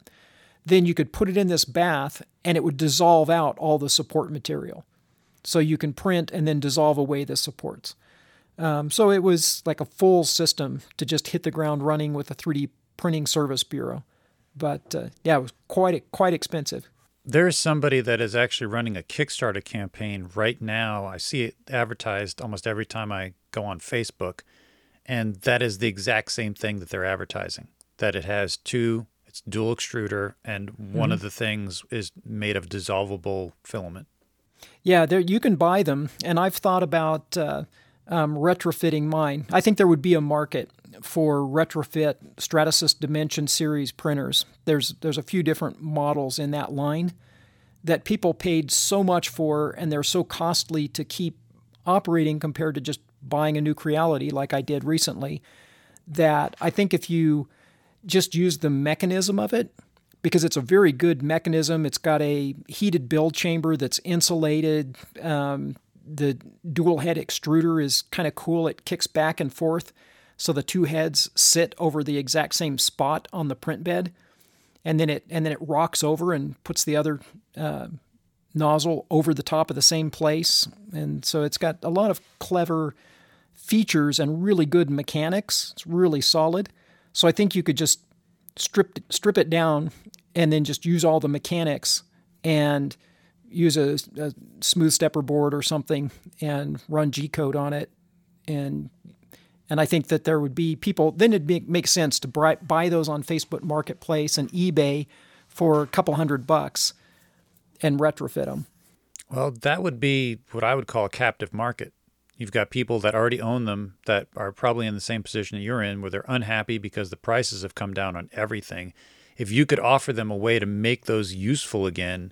then you could put it in this bath and it would dissolve out all the support material. So you can print and then dissolve away the supports. Um, so it was like a full system to just hit the ground running with a 3D printing service bureau. But uh, yeah, it was quite quite expensive. There's somebody that is actually running a Kickstarter campaign right now. I see it advertised almost every time I go on Facebook and that is the exact same thing that they're advertising. That it has two, it's dual extruder, and one mm-hmm. of the things is made of dissolvable filament. Yeah, there you can buy them, and I've thought about uh, um, retrofitting mine. I think there would be a market for retrofit Stratasys Dimension series printers. There's there's a few different models in that line that people paid so much for, and they're so costly to keep operating compared to just buying a new Creality like I did recently, that I think if you just use the mechanism of it, because it's a very good mechanism, it's got a heated build chamber that's insulated. Um, the dual head extruder is kind of cool. It kicks back and forth, so the two heads sit over the exact same spot on the print bed, and then it and then it rocks over and puts the other uh, nozzle over the top of the same place, and so it's got a lot of clever features and really good mechanics. It's really solid. So I think you could just strip strip it down and then just use all the mechanics and use a, a smooth stepper board or something and run G code on it and and I think that there would be people then it'd make, make sense to buy, buy those on Facebook Marketplace and eBay for a couple hundred bucks and retrofit them. Well, that would be what I would call a captive market. You've got people that already own them that are probably in the same position that you're in, where they're unhappy because the prices have come down on everything. If you could offer them a way to make those useful again,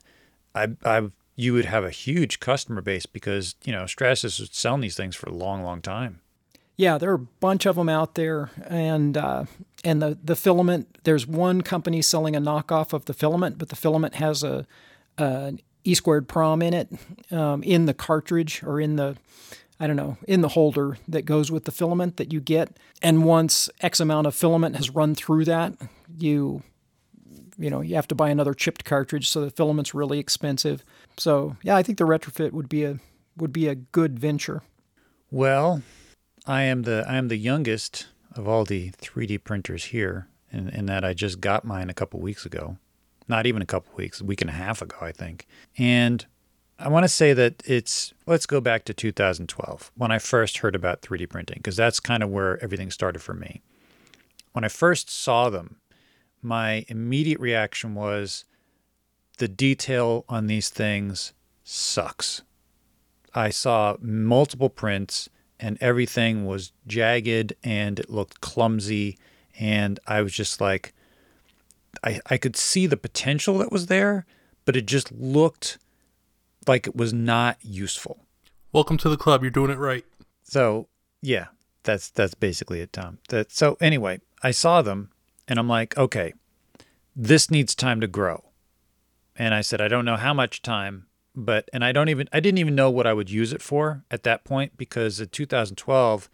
I, I, you would have a huge customer base because you know Stratasys was selling these things for a long, long time. Yeah, there are a bunch of them out there, and uh, and the the filament. There's one company selling a knockoff of the filament, but the filament has a, a E squared prom in it, um, in the cartridge or in the I don't know, in the holder that goes with the filament that you get. And once X amount of filament has run through that, you you know, you have to buy another chipped cartridge, so the filament's really expensive. So yeah, I think the retrofit would be a would be a good venture. Well, I am the I am the youngest of all the 3D printers here, in, in that I just got mine a couple weeks ago. Not even a couple weeks, a week and a half ago, I think. And I want to say that it's let's go back to 2012 when I first heard about 3D printing because that's kind of where everything started for me. When I first saw them, my immediate reaction was the detail on these things sucks. I saw multiple prints and everything was jagged and it looked clumsy and I was just like I I could see the potential that was there, but it just looked like it was not useful. Welcome to the club. You're doing it right. So yeah, that's that's basically it, Tom. That so anyway, I saw them and I'm like, okay, this needs time to grow. And I said, I don't know how much time, but and I don't even I didn't even know what I would use it for at that point because in 2012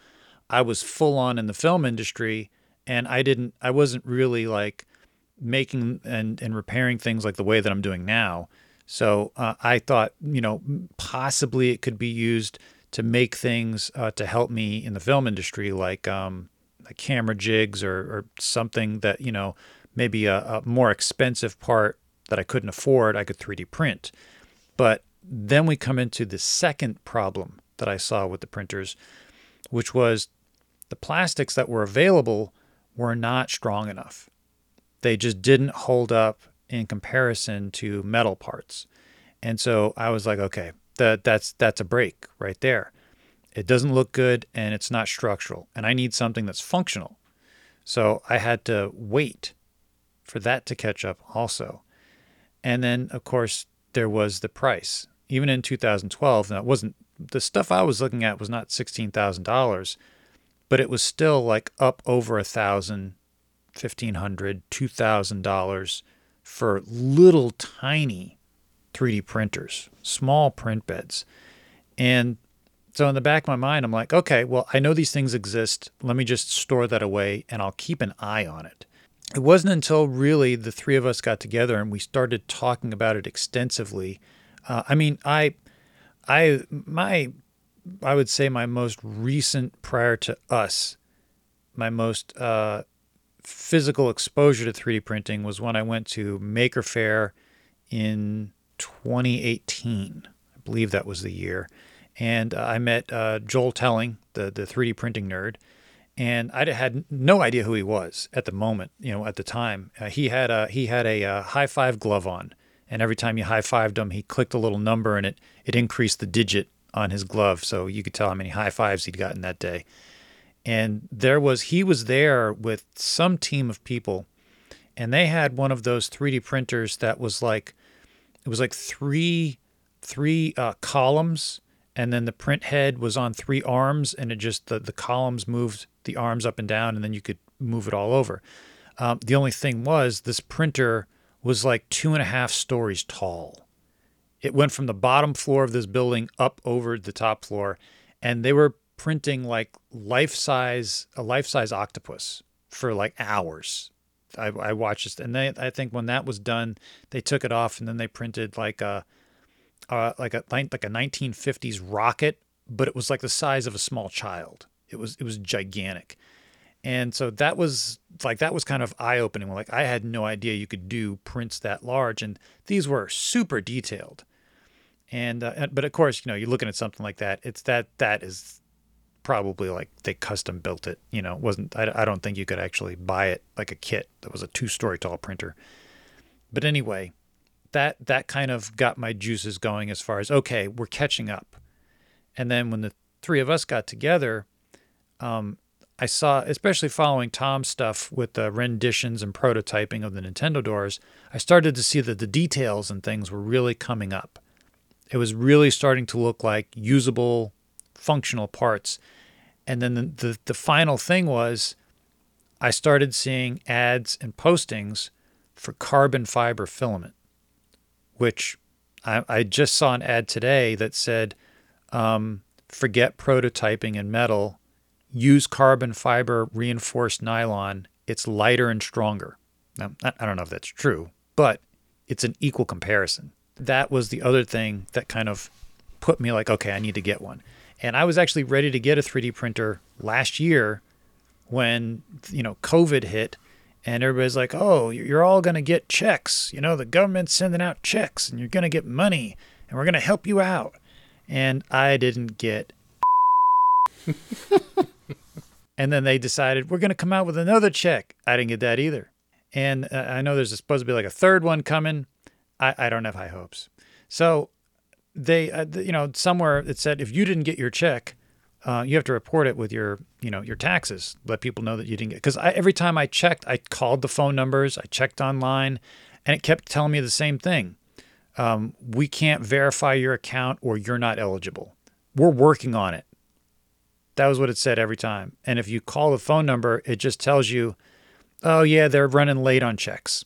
I was full on in the film industry and I didn't I wasn't really like making and and repairing things like the way that I'm doing now. So uh, I thought, you know, possibly it could be used to make things uh, to help me in the film industry, like um, like camera jigs or, or something that you know maybe a, a more expensive part that I couldn't afford, I could 3D print. But then we come into the second problem that I saw with the printers, which was the plastics that were available were not strong enough. They just didn't hold up in comparison to metal parts. And so I was like, okay, that that's that's a break right there. It doesn't look good and it's not structural and I need something that's functional. So I had to wait for that to catch up also. And then of course there was the price. Even in 2012, now it wasn't the stuff I was looking at was not $16,000, but it was still like up over a thousand, fifteen hundred, two thousand dollars for little tiny 3D printers, small print beds. And so in the back of my mind, I'm like, okay, well, I know these things exist. Let me just store that away and I'll keep an eye on it. It wasn't until really the three of us got together and we started talking about it extensively. Uh, I mean, I, I, my, I would say my most recent prior to us, my most uh, physical exposure to 3D printing was when I went to Maker Faire in 2018. I believe that was the year. And uh, I met uh, Joel Telling, the, the 3D printing nerd. And I had no idea who he was at the moment, you know, at the time. Uh, he had a, he had a, uh, high five glove on. And every time you high fived him, he clicked a little number and it, it increased the digit on his glove. So you could tell how many high fives he'd gotten that day and there was he was there with some team of people and they had one of those 3D printers that was like it was like three three uh, columns and then the print head was on three arms and it just the, the columns moved the arms up and down and then you could move it all over. Um, the only thing was this printer was like two and a half stories tall. It went from the bottom floor of this building up over the top floor and they were printing like life size a life size octopus for like hours. I, I watched this, and they I think when that was done, they took it off, and then they printed like a uh, like a like a 1950s rocket, but it was like the size of a small child. It was it was gigantic, and so that was like that was kind of eye opening. Like I had no idea you could do prints that large, and these were super detailed. And uh, but of course, you know, you're looking at something like that. It's that that is probably like they custom built it. You know, it wasn't I, I don't think you could actually buy it like a kit that was a two story tall printer. But anyway, that that kind of got my juices going as far as okay, we're catching up. And then when the three of us got together, um, I saw, especially following Tom's stuff with the renditions and prototyping of the Nintendo doors, I started to see that the details and things were really coming up. It was really starting to look like usable, functional parts and then the, the, the final thing was I started seeing ads and postings for carbon fiber filament, which I, I just saw an ad today that said, um, forget prototyping in metal, use carbon fiber reinforced nylon. It's lighter and stronger. Now, I don't know if that's true, but it's an equal comparison. That was the other thing that kind of put me like, okay, I need to get one. And I was actually ready to get a 3D printer last year when, you know, COVID hit and everybody's like, oh, you're all going to get checks. You know, the government's sending out checks and you're going to get money and we're going to help you out. And I didn't get. *laughs* and then they decided, we're going to come out with another check. I didn't get that either. And uh, I know there's supposed to be like a third one coming. I, I don't have high hopes. So they, uh, you know, somewhere it said if you didn't get your check, uh, you have to report it with your, you know, your taxes. Let people know that you didn't get. Because every time I checked, I called the phone numbers, I checked online, and it kept telling me the same thing. Um, we can't verify your account, or you're not eligible. We're working on it. That was what it said every time. And if you call the phone number, it just tells you, oh yeah, they're running late on checks.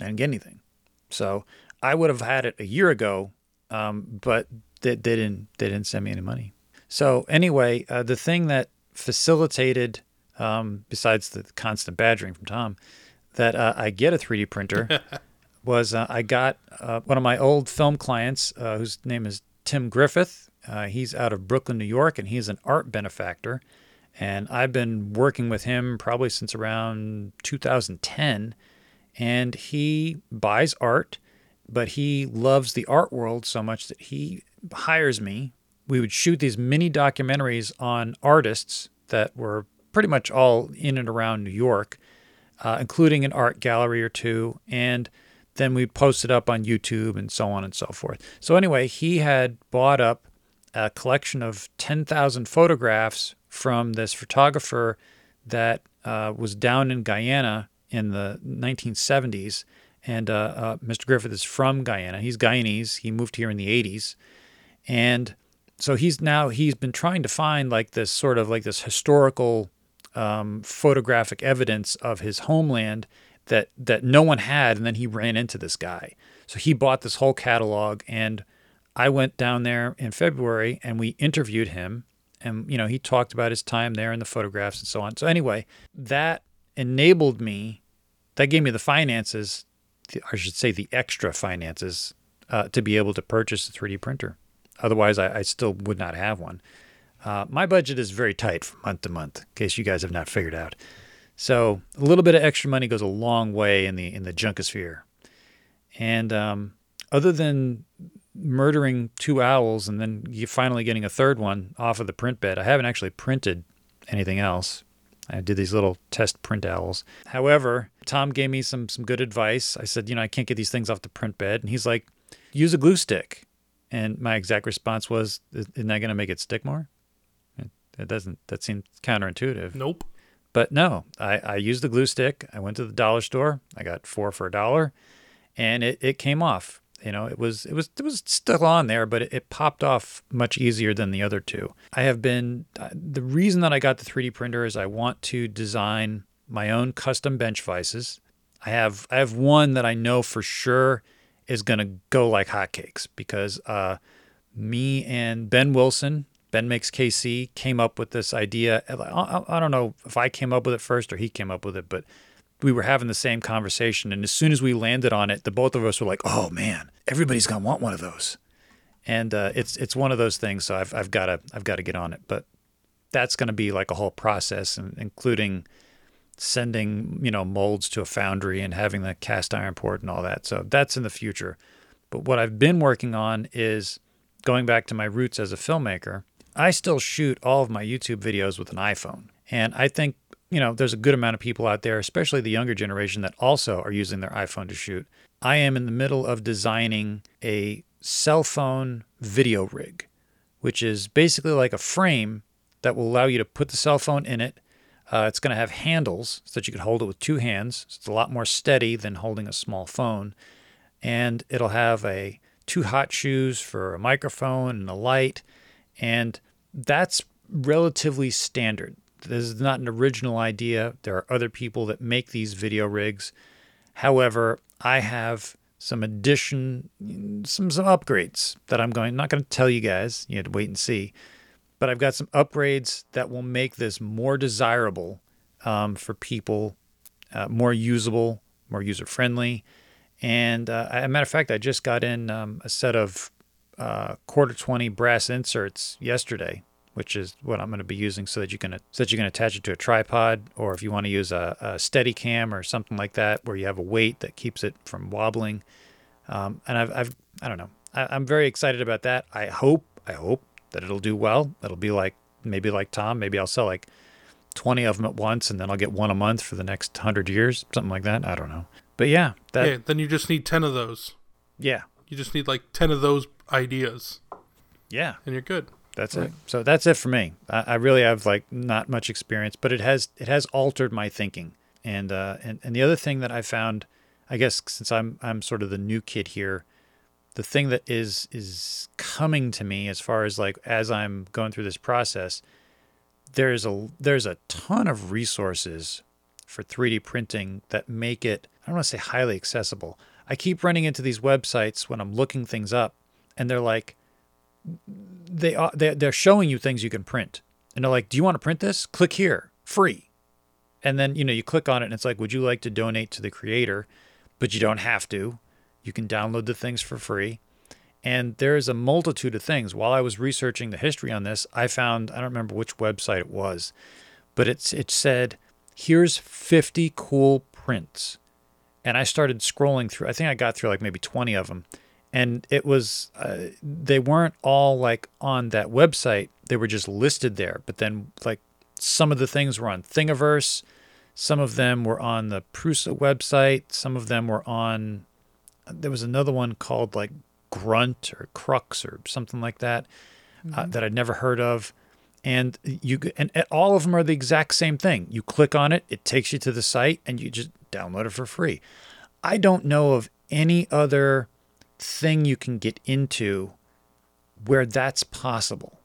I didn't get anything. So I would have had it a year ago um, but they, they, didn't they didn't send me any money. So anyway, uh, the thing that facilitated, um, besides the constant badgering from Tom, that uh, I get a 3D printer *laughs* was uh, I got uh, one of my old film clients, uh, whose name is Tim Griffith. Uh, he's out of Brooklyn, New York, and he's an art benefactor. And I've been working with him probably since around 2010. And he buys art but he loves the art world so much that he hires me. We would shoot these mini documentaries on artists that were pretty much all in and around New York, uh, including an art gallery or two. And then we'd post it up on YouTube and so on and so forth. So, anyway, he had bought up a collection of 10,000 photographs from this photographer that uh, was down in Guyana in the 1970s and uh, uh, Mr. Griffith is from Guyana. He's Guyanese. He moved here in the 80s. And so he's now, he's been trying to find like this sort of like this historical um, photographic evidence of his homeland that, that no one had. And then he ran into this guy. So he bought this whole catalog. And I went down there in February and we interviewed him. And, you know, he talked about his time there and the photographs and so on. So, anyway, that enabled me, that gave me the finances I should say, the extra finances uh, to be able to purchase a 3D printer. Otherwise, I, I still would not have one. Uh, my budget is very tight from month to month, in case you guys have not figured out. So a little bit of extra money goes a long way in the in the junkosphere. And um, other than murdering two owls and then you finally getting a third one off of the print bed, I haven't actually printed anything else. I did these little test print owls. However, Tom gave me some some good advice. I said, you know, I can't get these things off the print bed, and he's like, use a glue stick. And my exact response was, isn't that going to make it stick more? It doesn't. That seems counterintuitive. Nope. But no, I, I used the glue stick. I went to the dollar store. I got four for a dollar, and it, it came off. You know, it was it was it was still on there, but it, it popped off much easier than the other two. I have been uh, the reason that I got the 3D printer is I want to design my own custom bench vices. I have I have one that I know for sure is to go like hotcakes because uh, me and Ben Wilson, Ben makes KC, came up with this idea. I, I don't know if I came up with it first or he came up with it, but we were having the same conversation. And as soon as we landed on it, the both of us were like, "Oh man, everybody's gonna want one of those." And uh, it's it's one of those things. So I've I've got to I've got to get on it. But that's going to be like a whole process, including sending you know molds to a foundry and having the cast iron port and all that. So that's in the future. But what I've been working on is going back to my roots as a filmmaker. I still shoot all of my YouTube videos with an iPhone. And I think you know, there's a good amount of people out there, especially the younger generation, that also are using their iPhone to shoot. I am in the middle of designing a cell phone video rig, which is basically like a frame that will allow you to put the cell phone in it. Uh, it's going to have handles so that you can hold it with two hands. So it's a lot more steady than holding a small phone. And it'll have a two hot shoes for a microphone and a light. And that's relatively standard. This is not an original idea. There are other people that make these video rigs. However, I have some addition, some some upgrades that I'm going. Not going to tell you guys. You have to wait and see. But I've got some upgrades that will make this more desirable um, for people, uh, more usable, more user friendly. And uh, as a matter of fact, I just got in um, a set of uh, quarter 20 brass inserts yesterday which is what I'm going to be using so that you can so that you can attach it to a tripod, or if you want to use a, a steady cam or something like that, where you have a weight that keeps it from wobbling. Um, and I've, I've I don't know. I, I'm very excited about that. I hope I hope that it'll do well. It'll be like maybe like Tom. Maybe I'll sell like 20 of them at once, and then I'll get one a month for the next hundred years, something like that. I don't know. But yeah, that yeah, then you just need 10 of those. yeah You just need like 10 of those ideas, yeah. and you're good. That's it. So that's it for me. I, I really have like not much experience, but it has it has altered my thinking. And uh, and and the other thing that I found, I guess since I'm I'm sort of the new kid here, the thing that is is coming to me as far as like as I'm going through this process, there's a there's a ton of resources for 3D printing that make it I don't want to say highly accessible. I keep running into these websites when I'm looking things up, and they're like they are they're, showing you things you can print. And they're like do you want to print this? Click here. Free. And then you know you click on it and it's like would you like to donate to the creator? But you don't have to. You can download the things for free. And there's a multitude of things. While i was researching the history on this i found i don't remember which website it was but it's it said here's 50 cool prints. And I started scrolling through. I think I got through like maybe 20 of them. And it was, uh, they weren't all like on that website. They were just listed there. But then, like, some of the things were on Thingiverse. Some of them were on the Prusa website. Some of them were on, there was another one called like Grunt or Crux or something like that uh, that I'd never heard of. And you and all of them are the exact same thing. You click on it, it takes you to the site, and you just download it for free. I don't know of any other thing you can get into where that's possible.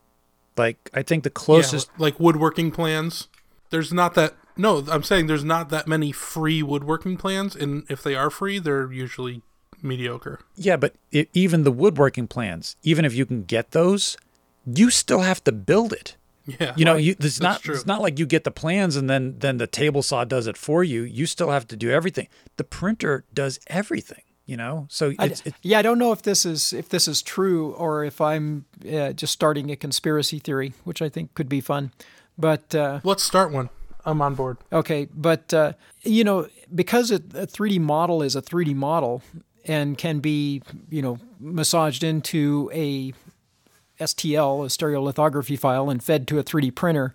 Like I think the closest yeah, like woodworking plans. There's not that. No, I'm saying there's not that many free woodworking plans, and if they are free, they're usually mediocre. Yeah, but it, even the woodworking plans, even if you can get those, you still have to build it. Yeah, You know, you, it's not true. it's not like you get the plans and then then the table saw does it for you. You still have to do everything. The printer does everything. You know, so I- it's, it's yeah, I don't know if this is if this is true or if I'm uh, just starting a conspiracy theory, which I think could be fun. But uh, Let's start one. I'm on board. okay, but uh, you know, because it, a 3D model is a 3D model and can be you know massaged into a STL, a stereolithography file, and fed to a 3D printer.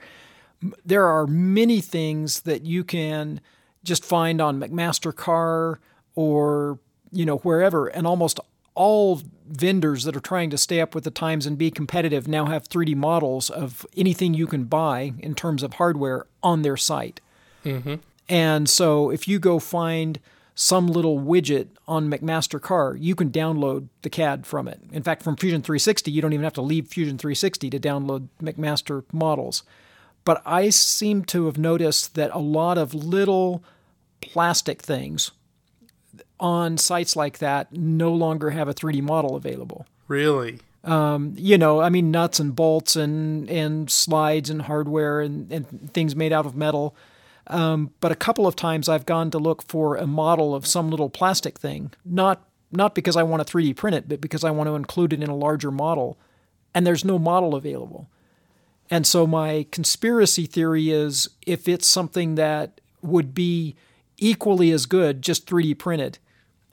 There are many things that you can just find on McMaster-Carr or you know wherever, and almost all vendors that are trying to stay up with the times and be competitive now have 3D models of anything you can buy in terms of hardware on their site. Mm-hmm. And so if you go find some little widget on McMaster-Carr, you can download the CAD from it. In fact, from Fusion 360, you don't even have to leave Fusion 360 to download McMaster models. But I seem to have noticed that a lot of little plastic things on sites like that no longer have a 3D model available Really? you know, I mean, nuts and bolts and, and slides and hardware and, and things made out of metal. Um, but a couple of times I've gone to look for a model of some little plastic thing, not not because I want to 3D print it, but because I want to include it in a larger model, and there's no model available. And so my conspiracy theory is if it's something that would be equally as good, just 3D printed,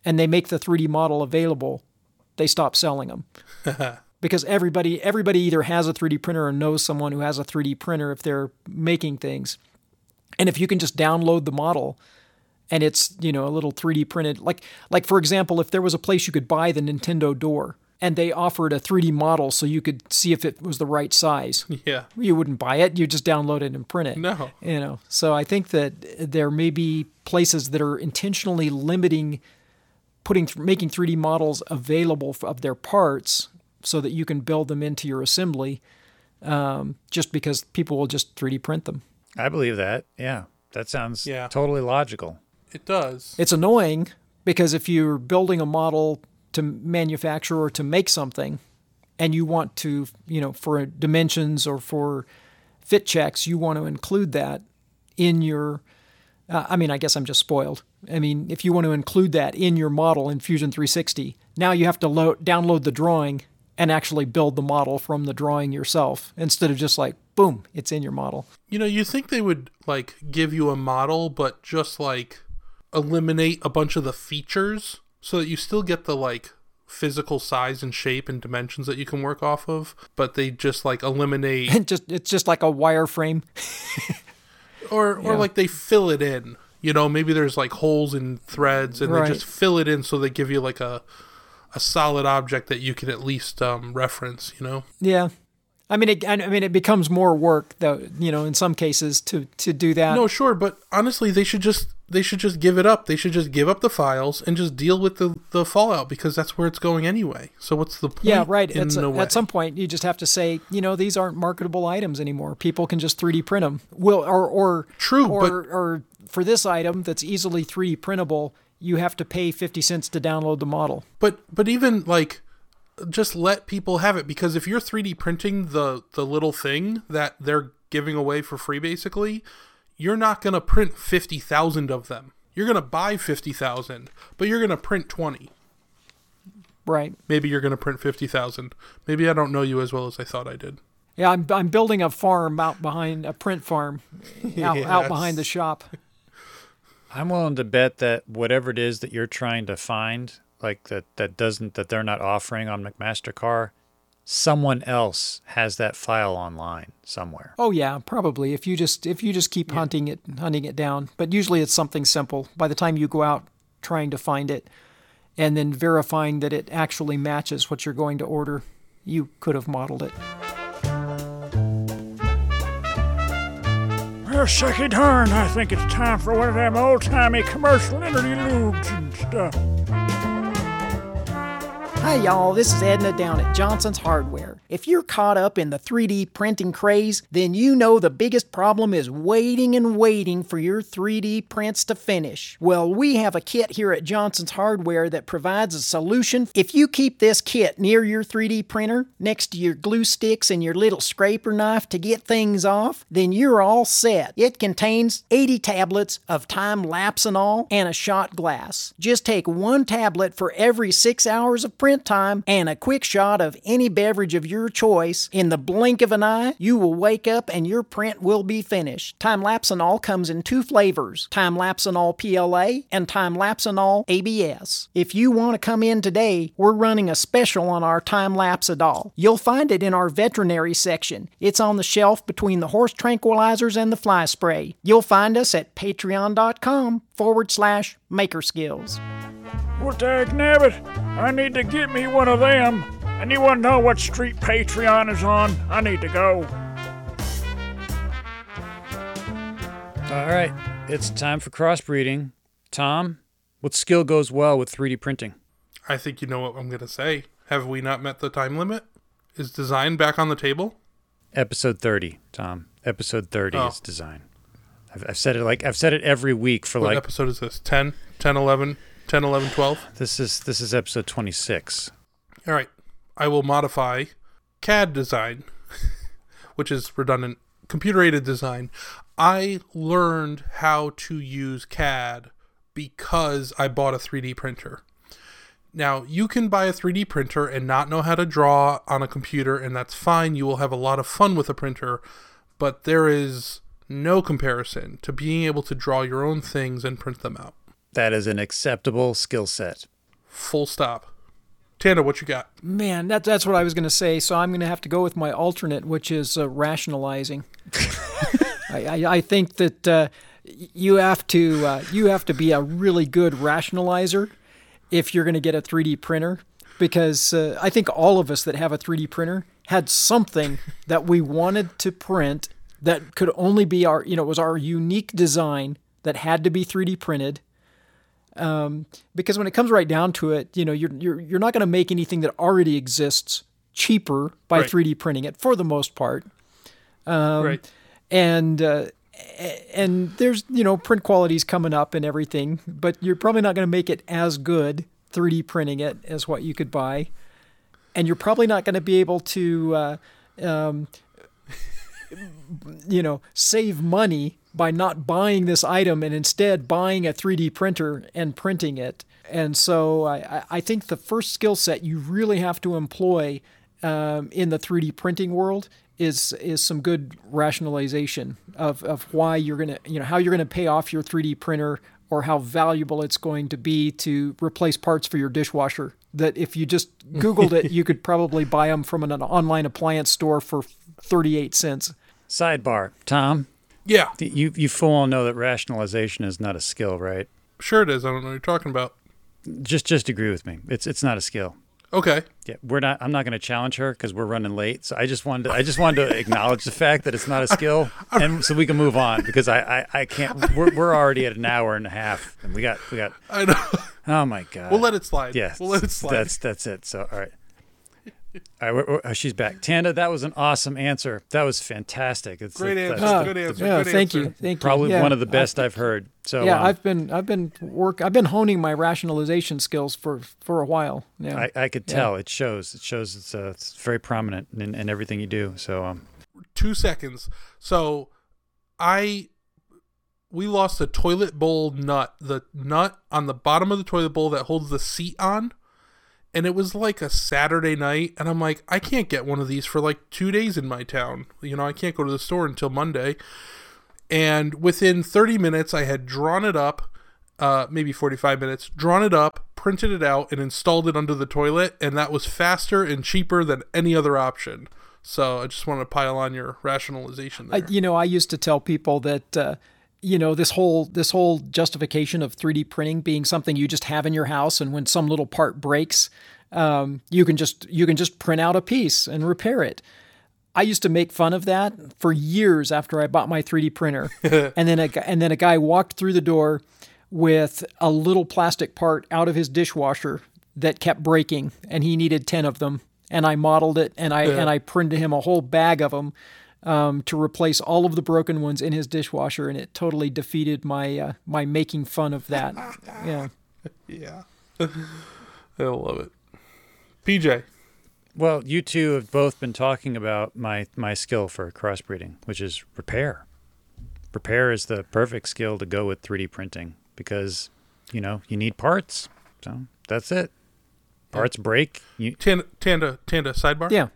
and they make the 3D model available, they stop selling them *laughs* because everybody everybody either has a 3D printer or knows someone who has a 3D printer if they're making things. And if you can just download the model and it's, you know, a little 3D printed like like for example, if there was a place you could buy the Nintendo door and they offered a 3D model so you could see if it was the right size. Yeah. You wouldn't buy it, you just download it and print it. No. You know. So I think that there may be places that are intentionally limiting putting making 3D models available of their parts so that you can build them into your assembly um, just because people will just 3D print them. I believe that. Yeah, that sounds Yeah. totally logical. It does. It's annoying because if you're building a model to manufacture or to make something and you want to, you know, for dimensions or for fit checks, you want to include that in your uh, I mean, I guess I'm just spoiled. I mean, if you want to include that in your model in Fusion 360, now you have to load, download the drawing and actually build the model from the drawing yourself instead of just like boom, it's in your model. You know, you think they would like give you a model, but just like eliminate a bunch of the features so that you still get the like physical size and shape and dimensions that you can work off of, but they just like eliminate *laughs* just it's just like a wireframe. *laughs* or or Yeah. like they fill it in. You know, maybe there's like holes in threads and Right. they just fill it in so they give you like a a solid object that you can at least um, reference, you know? Yeah. I mean, it, I mean, it becomes more work, though. You know, in some cases, to to do that. No, sure, but honestly, they should just they should just give it up. They should just give up the files and just deal with the the fallout because that's where it's going anyway. So what's the point? yeah, right. In At, a at some point, you just have to say, you know, these aren't marketable items anymore. People can just 3D print them. Will or or True, or but- or for this item that's easily 3D printable, you have to pay 50 cents to download the model. But but even like just let people have it because if you're 3D printing the the little thing that they're giving away for free basically, you're not going to print 50,000 of them. You're going to buy 50,000, but you're going to print 20. Right. Maybe you're going to print 50,000. Maybe I don't know you as well as I thought I did. Yeah, I'm I'm building a farm out behind a print farm, *laughs* out, out behind the shop. I'm willing to bet that whatever it is that you're trying to find, like that that doesn't that they're not offering on McMaster-Carr, someone else has that file online somewhere. Oh yeah, probably. If you just if you just keep hunting it hunting it down, but usually it's something simple. By the time you go out trying to find it, and then verifying that it actually matches what you're going to order, you could have modeled it. Well, sucky darn, I think it's time for one of them old-timey commercial interludes and stuff. Hi, y'all. This is Edna down at Johnson's Hardware. If you're caught up in the 3D printing craze, then you know the biggest problem is waiting and waiting for your 3D prints to finish. Well, we have a kit here at Johnson's Hardware that provides a solution. If you keep this kit near your 3D printer, next to your glue sticks and your little scraper knife to get things off, then you're all set. It contains 80 tablets of time lapse and all and a shot glass. Just take one tablet for every six hours of time and a quick shot of any beverage of your choice. In the blink of an eye, you will wake up and your print will be finished. Time lapsinol comes in two flavors time lapsinol PLA and time lapsinol ABS. If you want to come in today, we're running a special on our time lapse lapsidol. You'll find it in our veterinary section. It's on the shelf between the horse tranquilizers and the fly spray. You'll find us at patreon.com forward slash maker skills. Well, dag nabbit, I need to get me one of them. Anyone know what street Patreon is on? I need to go. All right, it's time for crossbreeding. Tom, what skill goes well with 3D printing? I think you know what I'm going to say. Have we not met the time limit? Is design back on the table? Episode 30, Tom. Episode 30 Oh. is design. I've, I've said it like I've said it every week for What like episode is this? 10, 10, 11, 10, 11, 12? this is this is episode 26. All right. I will modify CAD design, *laughs* which is redundant, computer aided design. I learned how to use CAD because I bought a 3D printer. Now, you can buy a 3D printer and not know how to draw on a computer, and that's fine. You will have a lot of fun with a printer, but there is no comparison to being able to draw your own things and print them out. That is an acceptable skill set. Full stop. Tanda, what you got? Man, that, that's what I was going to say. So I'm going to have to go with my alternate, which is uh, rationalizing. *laughs* I, I, I think that uh, you have to uh, you have to be a really good rationalizer if you're going to get a 3D printer, because uh, I think all of us that have a 3D printer had something that we wanted to print that could only be our you know it was our unique design that had to be 3D printed because when it comes right down to it, you know, you're you're you're not going to make anything that already exists cheaper by Right. 3D printing it for the most part. right. And uh, and there's you know print quality's coming up and everything, but you're probably not going to make it as good 3D printing it as what you could buy, and you're probably not going to be able to. Uh, um, *laughs* you know, save money by not buying this item and instead buying a 3D printer and printing it. And so I, I- think the first skill set you really have to employ um, in the 3D printing world is is some good rationalization of, of why you're gonna you know how you're gonna pay off your 3D printer or how valuable it's going to be to replace parts for your dishwasher. That if you just Googled it, *laughs* you could probably buy them from an, an online appliance store for 38 cents. Sidebar, Tom. Yeah, You you full on know that rationalization is not a skill, right? sure it is. I don't know what you're talking about. Just just agree with me. It's it's not a skill. Okay. Yeah, we're not. I'm not going to challenge her because we're running late. So I just wanted. To, I just wanted to *laughs* acknowledge the fact that it's not a skill, *laughs* and so we can move on because I I, I can't. We're, we're already at an hour and a half, and we got we got. I know. Oh my god. We'll let it slide. Yeah, We'll let it slide. That's that's it. So all right. All right, we're, we're- oh, she's back. Tanda, that was an awesome answer. That was fantastic. It's Great that's answer. the- Good answer. Yeah, good thank answer. you, thank you. Probably Yeah, one of the I- best I've heard. So yeah, um, I've been I've been work I've been honing my rationalization skills for for a while. Yeah. I, I could tell it shows. It shows it's, uh, it's very prominent in, in everything you do. So um, two seconds. So I we lost the toilet bowl nut, the nut on the bottom of the toilet bowl that holds the seat on. And it was like a Saturday night, and I'm like, I can't get one of these for like two days in my town. You know, I can't go to the store until Monday. And within 30 minutes, I had drawn it up, uh, maybe 45 minutes, drawn it up, printed it out, and installed it under the toilet. And that was faster and cheaper than any other option. So I just want to pile on your rationalization there. I, you know, I used to tell people that uh, you know this whole this whole justification of 3D printing being something you just have in your house, and when some little part breaks, um, you can just you can just print out a piece and repair it. I used to make fun of that for years after I bought my 3D printer, *laughs* and then a, and then a guy walked through the door with a little plastic part out of his dishwasher that kept breaking, and he needed ten of them. And I modeled it, and I and I printed him a whole bag of them um, to replace all of the broken ones in his dishwasher, and it totally defeated my uh, my making fun of that. *laughs* Yeah. yeah. *laughs* I love it. PJ. well, you two have both been talking about my my skill for crossbreeding, which is repair. Repair is the perfect skill to go with 3D printing because you know you need parts. So that's it. Parts break. You, Tanda, Tanda, Tanda, sidebar? Yeah.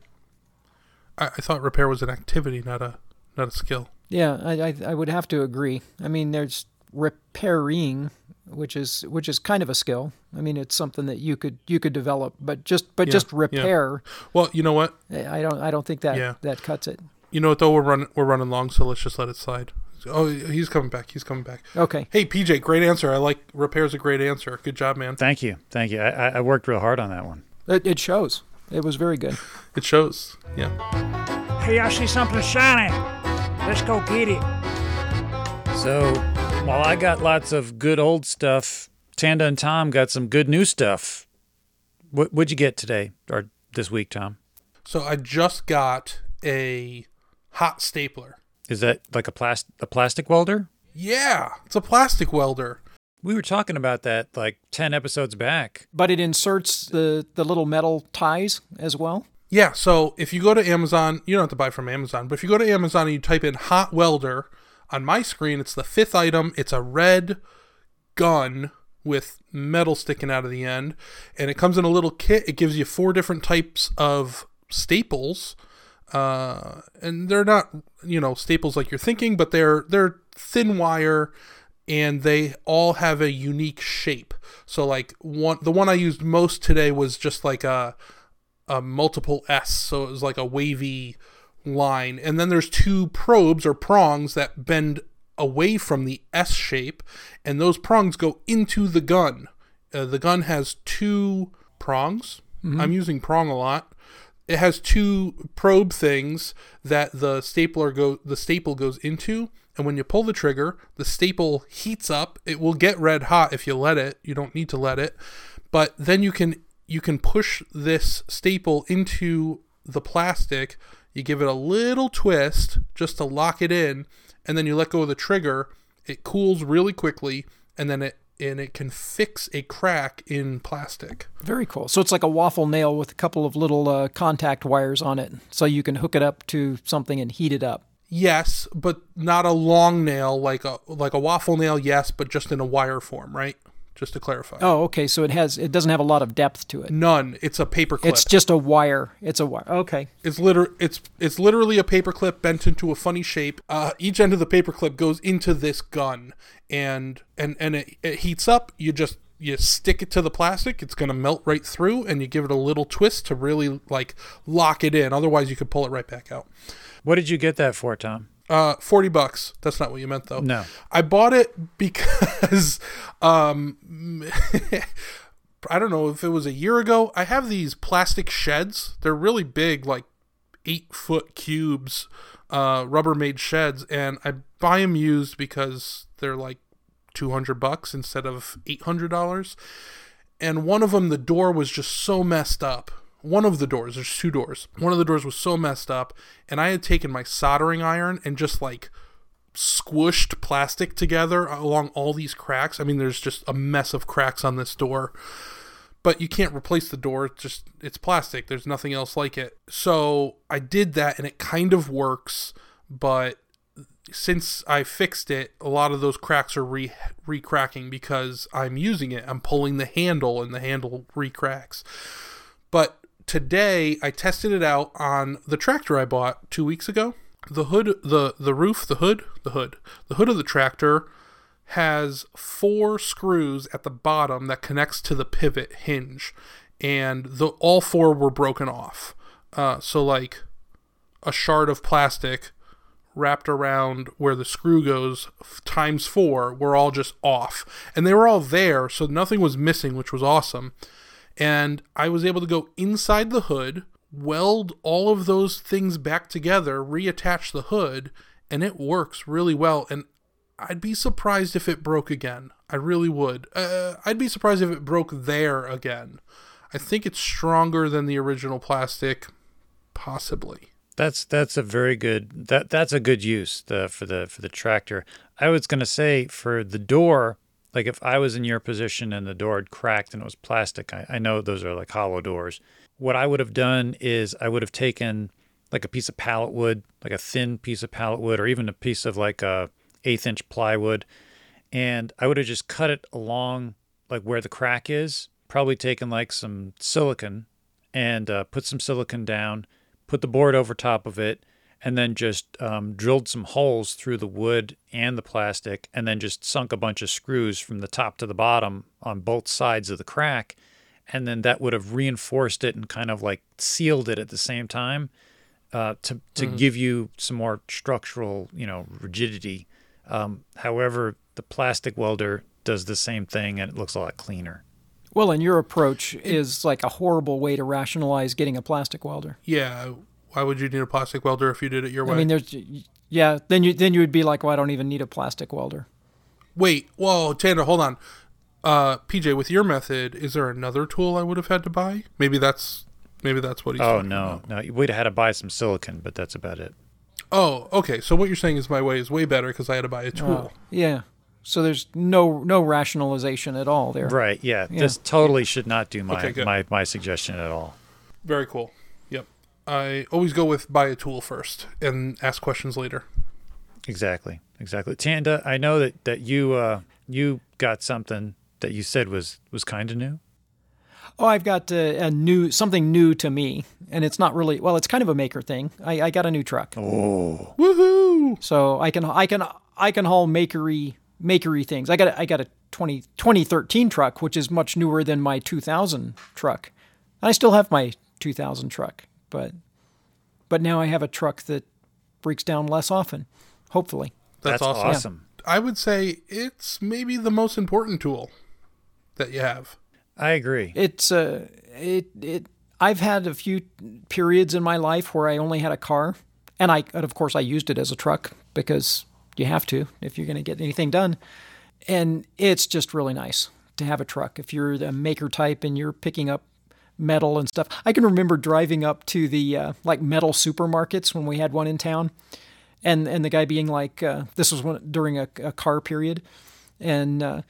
I, I thought repair was an activity, not a not a skill. Yeah, I, I I would have to agree. I mean, there's repairing, which is which is kind of a skill. I mean, it's something that you could you could develop, but just but Yeah, just yeah. repair, Well, you know what? I don't I don't think that Yeah. that cuts it. You know what though? We're running we're running long, so let's just let it slide. Oh, he's coming back. He's coming back. Okay. Hey, PJ, great answer. I like repair's a great answer. Good job, man. thank you, thank you. I, I I worked real hard on that one. It, it shows. It was very good. It shows. Yeah. Hey, I see something shiny. Let's go get it. So while I got lots of good old stuff, Tanda and Tom got some good new stuff. What would you get today or this week, Tom? So I just got a hot stapler. Is that like a plastic a plastic welder? Yeah, it's a plastic welder. We were talking about that like ten episodes back. But it inserts the the little metal ties as well. Yeah, so if you go to Amazon, you don't have to buy from Amazon, but if you go to Amazon and you type in hot welder, on my screen it's the fifth item. It's a red gun with metal sticking out of the end, and it comes in a little kit. It gives you four different types of staples. Uh, and they're not, you know, staples like you're thinking, but they're they're thin wire and they all have a unique shape. So like one the one I used most today was just like a a multiple S, so it was like a wavy line. And then there's two probes or prongs that bend away from the S shape, and those prongs go into the gun. Uh, the gun has two prongs. I'm using prong a lot. It has two probe things that the stapler go the staple goes into, and when you pull the trigger, the staple heats up. It will get red hot if you let it. You don't need to let it, but then you can you can push this staple into the plastic. You give it a little twist just to lock it in, and then you let go of the trigger. It cools really quickly, and then it and it can fix a crack in plastic. Very cool. So it's like a waffle nail with a couple of little uh, contact wires on it, so you can hook it up to something and heat it up. Yes, but not a long nail like a like a waffle nail. Yes, but just in a wire form, right? just to clarify. Oh, okay. So it has it doesn't have a lot of depth to it. None. It's a paper clip. It's just a wire. It's a wire. Okay. It's liter- it's it's literally a paperclip bent into a funny shape. Uh, each end of the paperclip goes into this gun, and and and it, it heats up. You just you stick it to the plastic. It's gonna melt right through, and you give it a little twist to really like lock it in. Otherwise, you could pull it right back out. What did you get that for, Tom? Uh, forty bucks. That's not what you meant, though. No. I bought it because, *laughs* um, *laughs* I don't know if it was a year ago. I have these plastic sheds. They're really big, like eight foot cubes, uh, Rubbermaid sheds, and I buy them used because they're like two hundred bucks instead of eight hundred dollars. And one of them, the door was just so messed up. One of the doors, there's two doors. One of the doors was so messed up, and I had taken my soldering iron and just like squished plastic together along all these cracks. I mean, there's just a mess of cracks on this door. But you can't replace the door. It's just it's plastic. There's nothing else like it. So I did that and it kind of works, but since I fixed it, a lot of those cracks are re re-cracking because I'm using it. I'm pulling the handle and the handle re-cracks. But today I tested it out on the tractor I bought 2 weeks ago. The hood the the roof the hood the hood the hood of the tractor has four screws at the bottom that connects to the pivot hinge and the all four were broken off. Uh, so like a shard of plastic wrapped around where the screw goes times four were all just off. And they were all there so nothing was missing which was awesome and i was able to go inside the hood weld all of those things back together, reattach the hood, and it works really well. And I'd be surprised if it broke again. I really would. Uh, I'd be surprised if it broke there again. I think it's stronger than the original plastic, possibly. That's that's a very good that that's a good use the, for the for the tractor. I was gonna say for the door, like if I was in your position and the door had cracked and it was plastic, I, I know those are like hollow doors. What I would have done is I would have taken like a piece of pallet wood, like a thin piece of pallet wood, or even a piece of like a eighth inch plywood, and I would have just cut it along like where the crack is. Probably taken like some silicon and uh, put some silicon down, put the board over top of it, and then just um, drilled some holes through the wood and the plastic, and then just sunk a bunch of screws from the top to the bottom on both sides of the crack. And then that would have reinforced it and kind of like sealed it at the same time uh, to, to give you some more structural, you know, rigidity. Um, however, the plastic welder does the same thing and it looks a lot cleaner. Well, and your approach is like a horrible way to rationalize getting a plastic welder. Yeah. Why would you need a plastic welder if you did it your way? I mean, there's yeah. Then you then you would be like, well, I don't even need a plastic welder. Wait, whoa, Tanner, hold on. Uh, PJ, with your method, is there another tool I would have had to buy? Maybe that's maybe that's what he's. Oh no, about. no, we'd have had to buy some silicon, but that's about it. Oh, okay. So what you're saying is my way is way better because I had to buy a tool. Yeah. So there's no no rationalization at all there. Right? Yeah, this totally should not do my Okay, my my suggestion at all. Very cool. Yep. I always go with buy a tool first and ask questions later. Exactly, exactly. Tanda, I know that that you uh you got something that you said was was kind of new. Oh, I've got uh, a new something new to me, and it's not really well. It's kind of a maker thing. I, I got a new truck, Oh, Woohoo! so I can I can I can haul makery makery things. I got a, I got a 20, 2013 truck, which is much newer than my 2000 truck. I still have my 2000 truck, but but now I have a truck that breaks down less often. Hopefully, That's, that's, awesome. awesome. I would say it's maybe the most important tool that you have. I agree. it's uh it it. I've had a few periods in my life where I only had a car, and I and of course I used it as a truck because you have to if you're going to get anything done. And it's just really nice to have a truck if you're the maker type and you're picking up metal and stuff. I can remember driving up to the uh, like metal supermarkets when we had one in town, and and the guy being like, uh, this was when, during a, a car period, and uh,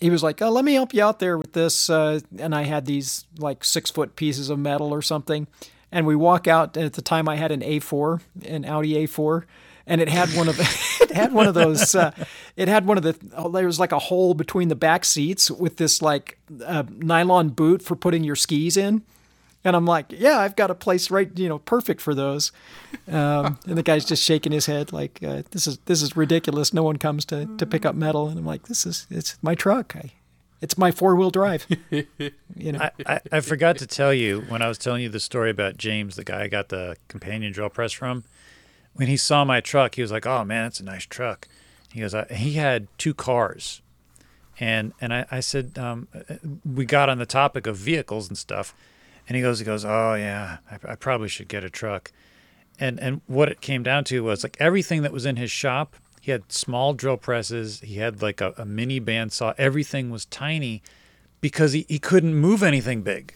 he was like, oh, "Let me help you out there with this," uh, and I had these like six foot pieces of metal or something, and we walk out. At the time, I had an A4, an Audi A4, and it had one of *laughs* it had one of those. Uh, it had one of the. oh, There was like a hole between the back seats with this like uh, nylon boot for putting your skis in. And I'm like, yeah, I've got a place right, you know, perfect for those. Um, and the guy's just shaking his head like, uh, this is this is ridiculous. No one comes to, to pick up metal. And I'm like, this is it's my truck. I, it's my four wheel drive. *laughs* you know, I, I, I forgot to tell you when I was telling you the story about James, the guy I got the companion drill press from. When he saw my truck, he was like, "Oh man, that's a nice truck." He goes, "He had two cars," and and I, I said, um, "We got on the topic of vehicles and stuff," and he goes, "He goes, oh yeah, I, I probably should get a truck." And and what it came down to was like everything that was in his shop. He had small drill presses. He had like a, a mini bandsaw. Everything was tiny because he, he couldn't move anything big.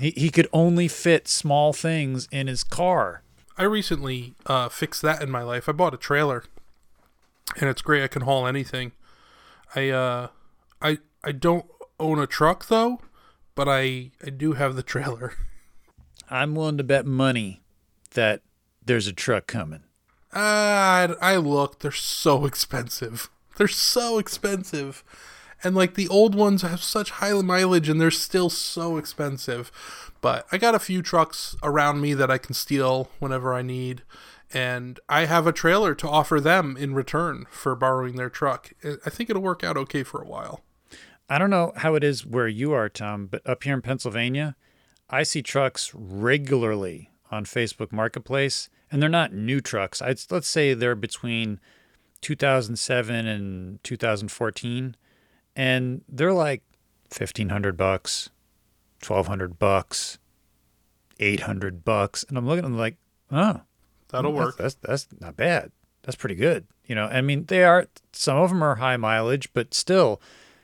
He, he could only fit small things in his car. I recently uh, fixed that in my life. I bought a trailer, and it's great. I can haul anything. I uh, I I don't own a truck though, but I I do have the *laughs* trailer. I'm willing to bet money that there's a truck coming. Uh, I, I looked. They're so *laughs* expensive. They're so expensive. And like the old ones have such high mileage and they're still so expensive. But I got a few trucks around me that I can steal whenever I need. And I have a trailer to offer them in return for borrowing their truck. I- think it'll work out okay for a while. I don't know how it is where you are, Tom, but up here in Pennsylvania, I see trucks regularly on Facebook Marketplace, and they're not new trucks. I'd, let's say they're between 2007 and 2014, and they're like 1500 bucks, 1200 bucks, 800 bucks, and I'm looking at them like, oh, That'll that's- work. That's, that's not bad. That's pretty good. You know, I mean, they are some of them are high mileage, but still,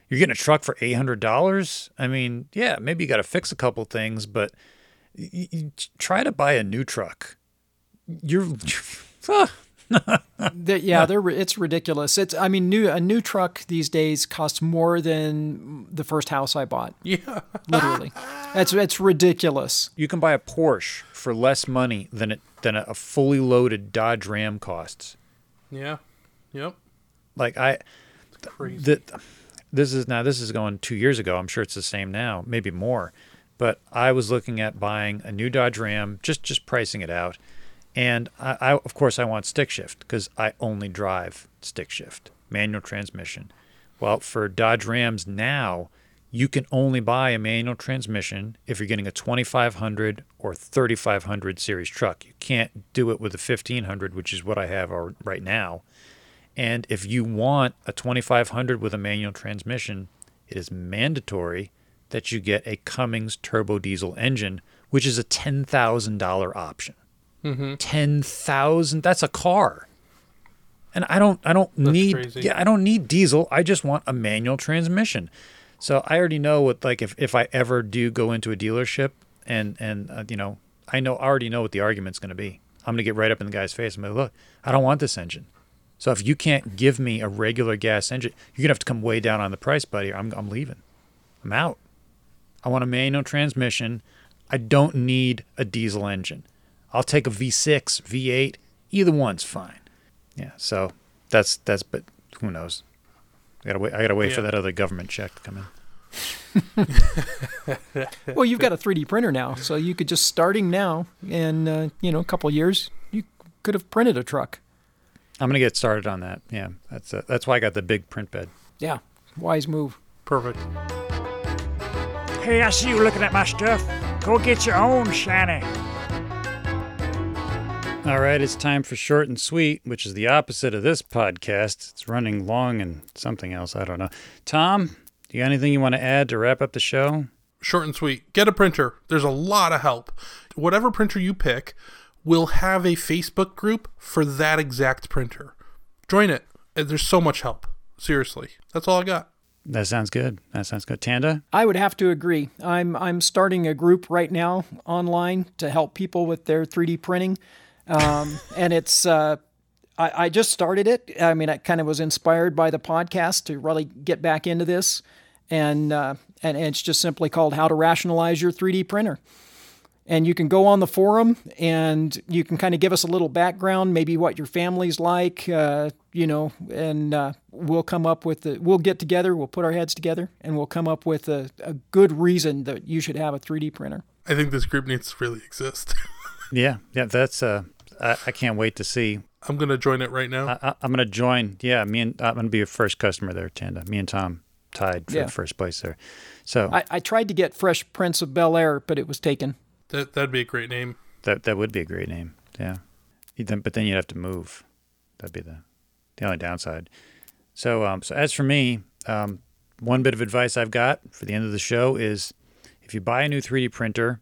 you're getting a truck for eight hundred dollars. I mean, yeah, maybe you got to fix a couple things, but you, y- try to buy a new truck. You're, *laughs* ah, They- yeah, they're it's ridiculous. It's I mean, new a new truck these days costs more than the first house I bought. Yeah. Literally, *laughs* it's it's ridiculous. you can buy a Porsche for less money than it than a fully loaded Dodge Ram costs. Yeah. Yep. Like I, Crazy. the, this is now this is going two years ago. I'm sure it's the same now, maybe more. But I was looking at buying a new Dodge Ram, just just pricing it out, and I, I of course I want stick shift because I only drive stick shift, manual transmission. Well, for Dodge Rams now, you can only buy a manual transmission if you're getting a 2500 or 3500 series truck. You can't do it with a 1500, which is what I have right now. And if you want a 2500 with a manual transmission, it is mandatory that you get a Cummins turbo diesel engine, which is a $10,000 option. Mm-hmm. 10,000 that's a car. And I don't I don't need crazy. yeah, I don't need diesel. I just want a manual transmission. So I already know what like if if I ever do go into a dealership and and uh, you know, I know I already know what the argument's going to be. I'm going to get right up in the guy's face and be like, "Look, I don't want this engine." So if you can't give me a regular gas engine, you're gonna have to come way down on the price, buddy. I'm I'm leaving. I'm out. I want a manual transmission. I don't need a diesel engine. I'll take a V6, V8. Either one's fine. Yeah. So that's that's. But who knows? I gotta wait. I gotta wait for that other government check to come in. *laughs* Well, you've got a 3D printer now, so you could just starting now, and uh, you know, a couple years, you could have printed a truck. I'm gonna get started on that. Yeah. That's uh, that's why I got the big print bed. Yeah, wise move. Perfect. Hey, I see you looking at my stuff. Go get your own, Shiny. All right, it's time for short and sweet, which is the opposite of this podcast. It's running long and something else. I don't know. Tom, do you got anything you want to add to wrap up the show? Short and sweet. Get a printer. There's a lot of help. Whatever printer you pick will have a Facebook group for that exact printer. Join it. Uh, There's so much help. Seriously. That's all I got. That sounds good. That sounds good. Tanda? I would have to agree. I'm I'm starting a group right now online to help people with their 3D printing, um, and it's uh, I, I just started it. I mean, I kind of was inspired by the podcast to really get back into this, and uh, and it's just simply called "How to Rationalize Your 3D Printer." and you can go on the forum and you can kind of give us a little background, maybe what your family's like, uh, you know, and uh, we'll come up with the, we'll get together, we'll put our heads together, and we'll come up with a, a good reason that you should have a 3D printer. I think this group needs to really exist. *laughs* Yeah, yeah, that's uh, I, I can't wait to see. I'm gonna join it right now. I, I, I'm gonna join. Yeah, me and I'm gonna be a first customer there, Tanda. Me and Tom tied for Yeah. the first place there. So I, I tried to get Fresh Prince of Bel Air, but it was taken. that that'd be a great name. that that would be a great name. Yeah, then- but then you'd have to move. That'd be the the only downside. So um, so as for me, um, one bit of advice I've got for the end of the show is if you buy a new 3D printer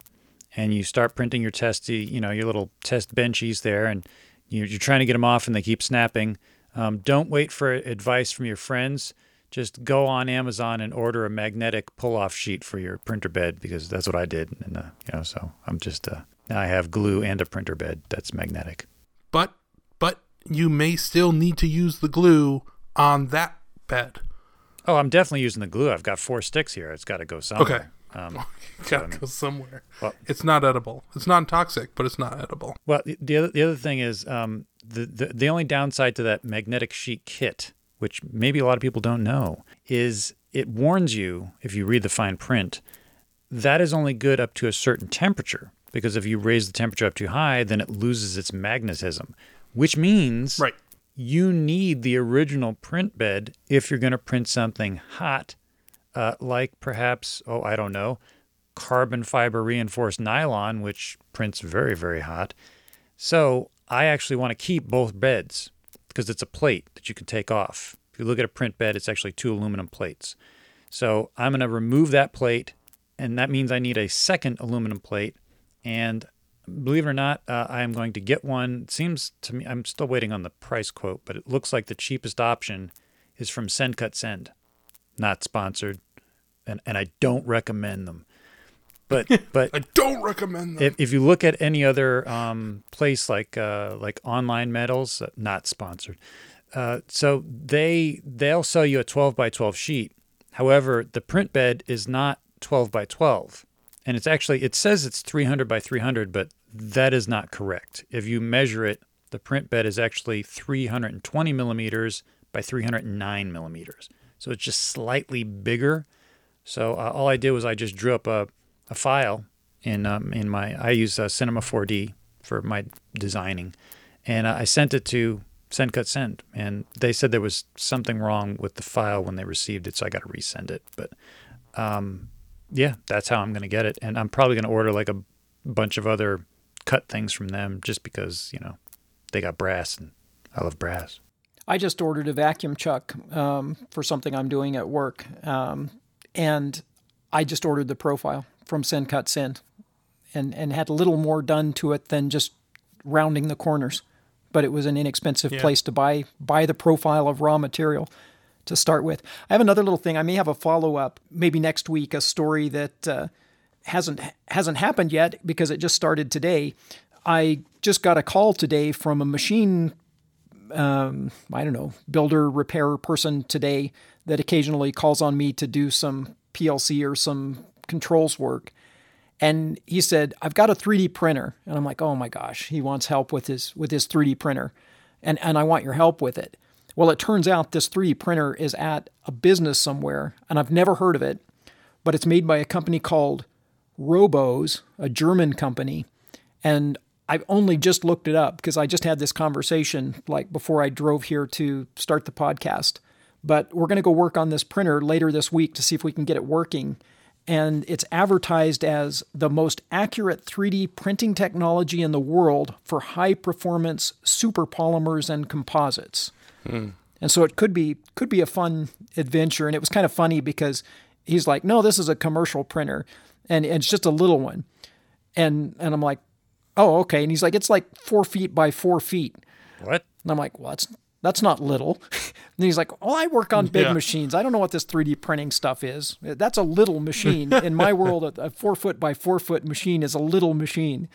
and you start printing your testy, you know, your little test benchies there, and you're, you're trying to get them off and they keep snapping, um, don't wait for advice from your friends. Just go on Amazon and order a magnetic pull-off sheet for your printer bed because that's what I did. And uh, you know, so I'm just uh, now I have glue and a printer bed that's magnetic. But but you may still need to use the glue on that bed. Oh, I'm definitely using the glue. I've got four sticks here. It's got to go somewhere. Okay. Um, *laughs* Gotta go somewhere. Well- it's not edible. It's non toxic, but it's not edible. Well, the- the other the other thing is um, the, the the only downside to that magnetic sheet kit, which maybe a lot of people don't know, is it warns you if you read the fine print that is only good up to a certain temperature because if you raise the temperature up too high, then it loses its magnetism, which means Right. you need the original print bed if you're going to print something hot, uh, like perhaps, oh, I don't know, carbon fiber reinforced nylon, which prints very, very hot. So I actually want to keep both beds because it's a plate that you can take off. If you look at a print bed, it's actually two aluminum plates. So I'm going to remove that plate, and that means I need a second aluminum plate. And believe it or not, uh, I am going to get one. It seems to me, I'm still waiting on the price quote, but it looks like the cheapest option is from SendCutSend. Not sponsored, and, and I don't recommend them. But *laughs* but I don't recommend them. if, if you look at any other um, place like uh, like online metals, uh, not sponsored, uh, so they they'll sell you a 12 by 12 sheet. However, the print bed is not 12 by 12, and it's actually it says it's 300 by 300, but that is not correct. If you measure it, the print bed is actually 320 millimeters by 309 millimeters, so it's just slightly bigger. So uh, all I did was I just drew up a, a file in um, in my I use uh, Cinema 4D for my designing, and uh, I sent it to SendCutSend, and they said there was something wrong with the file when they received it, so I got to resend it. But um, yeah, that's how I'm going to get it, and I'm probably going to order like a bunch of other cut things from them just because you know they got brass and I love brass. I just ordered a vacuum chuck um, for something I'm doing at work, um, and I just ordered the profile from SendCutSend, and and had a little more done to it than just rounding the corners, but it was an inexpensive Yeah. place to buy buy the profile of raw material to start with. I have another little thing. I may have a follow up maybe next week, a story that uh, hasn't hasn't happened yet because it just started today. I just got a call today from a machine um, I don't know, builder, repair person today that occasionally calls on me to do some PLC or some controls work. And he said, I've got a 3D printer. And I'm like, oh my gosh, he wants help with his with his 3D printer. And and I want your help with it. Well, it turns out this 3D printer is at a business somewhere, and I've never heard of it, but it's made by a company called Roboze, a German company. And I've only just looked it up because I just had this conversation like before I drove here to start the podcast. But we're going to go work on this printer later this week to see if we can get it working. And it's advertised as the most accurate 3D printing technology in the world for high performance super polymers and composites. Hmm. And so it could be could be a fun adventure. And it was kind of funny because he's like, "No, this is a commercial printer, and it's just a little one." And and I'm like, "Oh, okay." And he's like, "It's like four feet by four feet." What? And I'm like, "Well, that's that's not little." *laughs* and he's like, "Oh, I work on big Yeah. machines. I don't know what this 3D printing stuff is. That's a little machine. In my *laughs* world, a, a four foot by four foot machine is a little machine."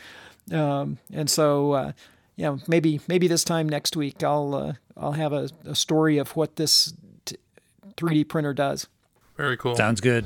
Um, and so, uh, yeah, maybe maybe this time next week I'll uh, I'll have a, a story of what this t- 3D printer does. Very cool. Sounds good.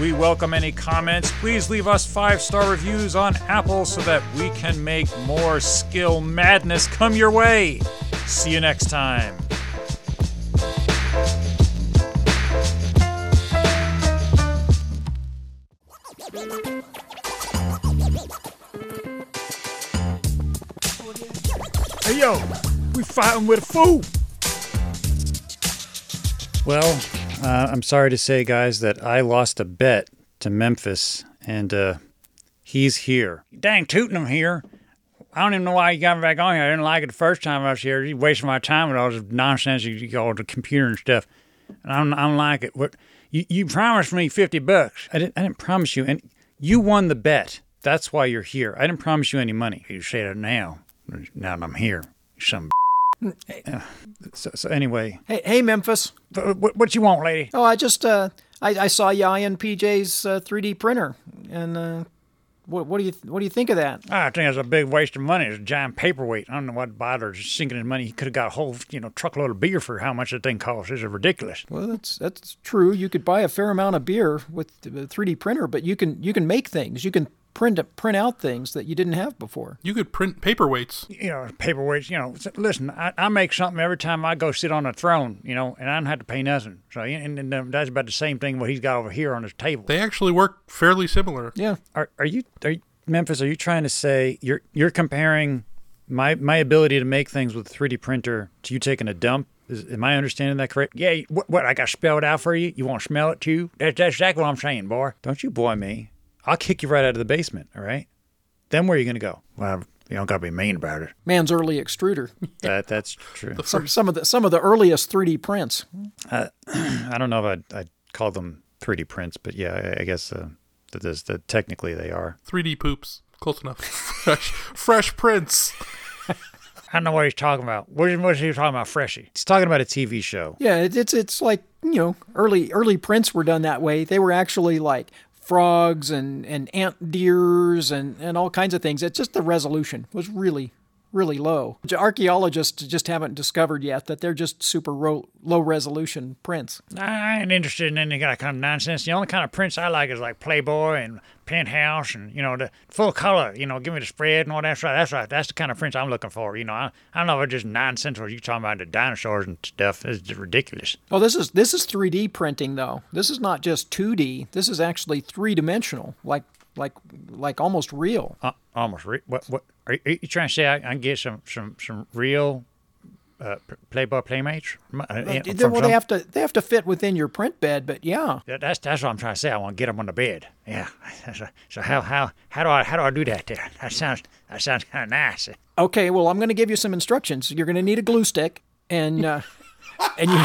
We welcome any comments. Please leave us five star reviews on Apple so that we can make more skill madness come your way. See you next time. Hey yo, we fighting with a fool. Well, uh, I'm sorry to say, guys, that I lost a bet to Memphis, and uh, he's here. Dang tooting him here. I don't even know why you got me back on here. I didn't like it the first time I was here. You wasting my time with all this nonsense you all the computer and stuff. And I don't, I don't like it. What you, you promised me fifty bucks. I didn't, I didn't promise you, and you won the bet. That's why you're here. I didn't promise you any money. You say that now. Now that I'm here. Some So, so anyway, Hey, hey, Memphis. what, what you want, lady? Oh, I just uh, I, I saw you eyeing PJ's uh, 3D printer, and uh, what, what do you what do you think of that? I think it's a big waste of money. It's a giant paperweight. I don't know what bothers sinking his money. He could have got a whole, you know, truckload of beer for how much the thing costs. It's ridiculous. Well, that's that's true. You could buy a fair amount of beer with the 3D printer, but you can you can make things. You can print print out things that you didn't have before. You could print paperweights. You know, paperweights. You know, listen. I, I make something every time I go sit on a throne. You know, and I don't have to pay nothing. So, and, and um, that's about the same thing what he's got over here on his table. They actually work fairly similar. Yeah. are, are you are you, Memphis? Are you trying to say you're you're comparing my my ability to make things with a 3D printer to you taking a dump? Is, am I understanding that correct? Yeah, what, what I got spelled out for you? You want to smell it too? That's, that's exactly what I'm saying, boy. Don't you boy me. I'll kick you right out of the basement. All right. Then where are you going to go? Well, you don't got to be mean about it. Man's early extruder. *laughs* That that's true. Some some of the some of the earliest 3D prints. *clears throat* I don't know if I'd, I'd call them 3D prints, but yeah, I, I guess uh, that is that technically they are. 3D poops. Close enough. *laughs* Fresh, fresh prints. *laughs* I don't know what he's talking about. What is, what is he talking about, Freshie? He's talking about a TV show. Yeah, it, it's it's like you know early early prints were done that way. They were actually like frogs and and ant deers and and all kinds of things. It's just the resolution was really really low. Archaeologists just haven't discovered yet that they're just super ro- low resolution prints. I ain't interested in any kind of, kind of nonsense. The only kind of prints I like is like Playboy and Penthouse and, you know, the full color. You know, give me the spread and all that. That's right. That's the kind of prints I'm looking for. You know, I, I don't know if it's just nonsense or you talking about the dinosaurs and stuff. It's just ridiculous. Oh, this is this is 3D printing though. This is not just 2D. This is actually three dimensional, like like like almost real. Uh, almost. Re- what? What? Are you, are you trying to say I, I can get some some some real uh, Playboy playmates? Uh, They- from well, they have to they have to fit within your print bed, but yeah. Yeah, that's that's what I'm trying to say. I want to get them on the bed. Yeah. *laughs* So, so how how how do I how do I do that? There. That sounds that sounds kind of nice. Okay, well, I'm going to give you some instructions. You're going to need a glue stick, and uh, *laughs* and you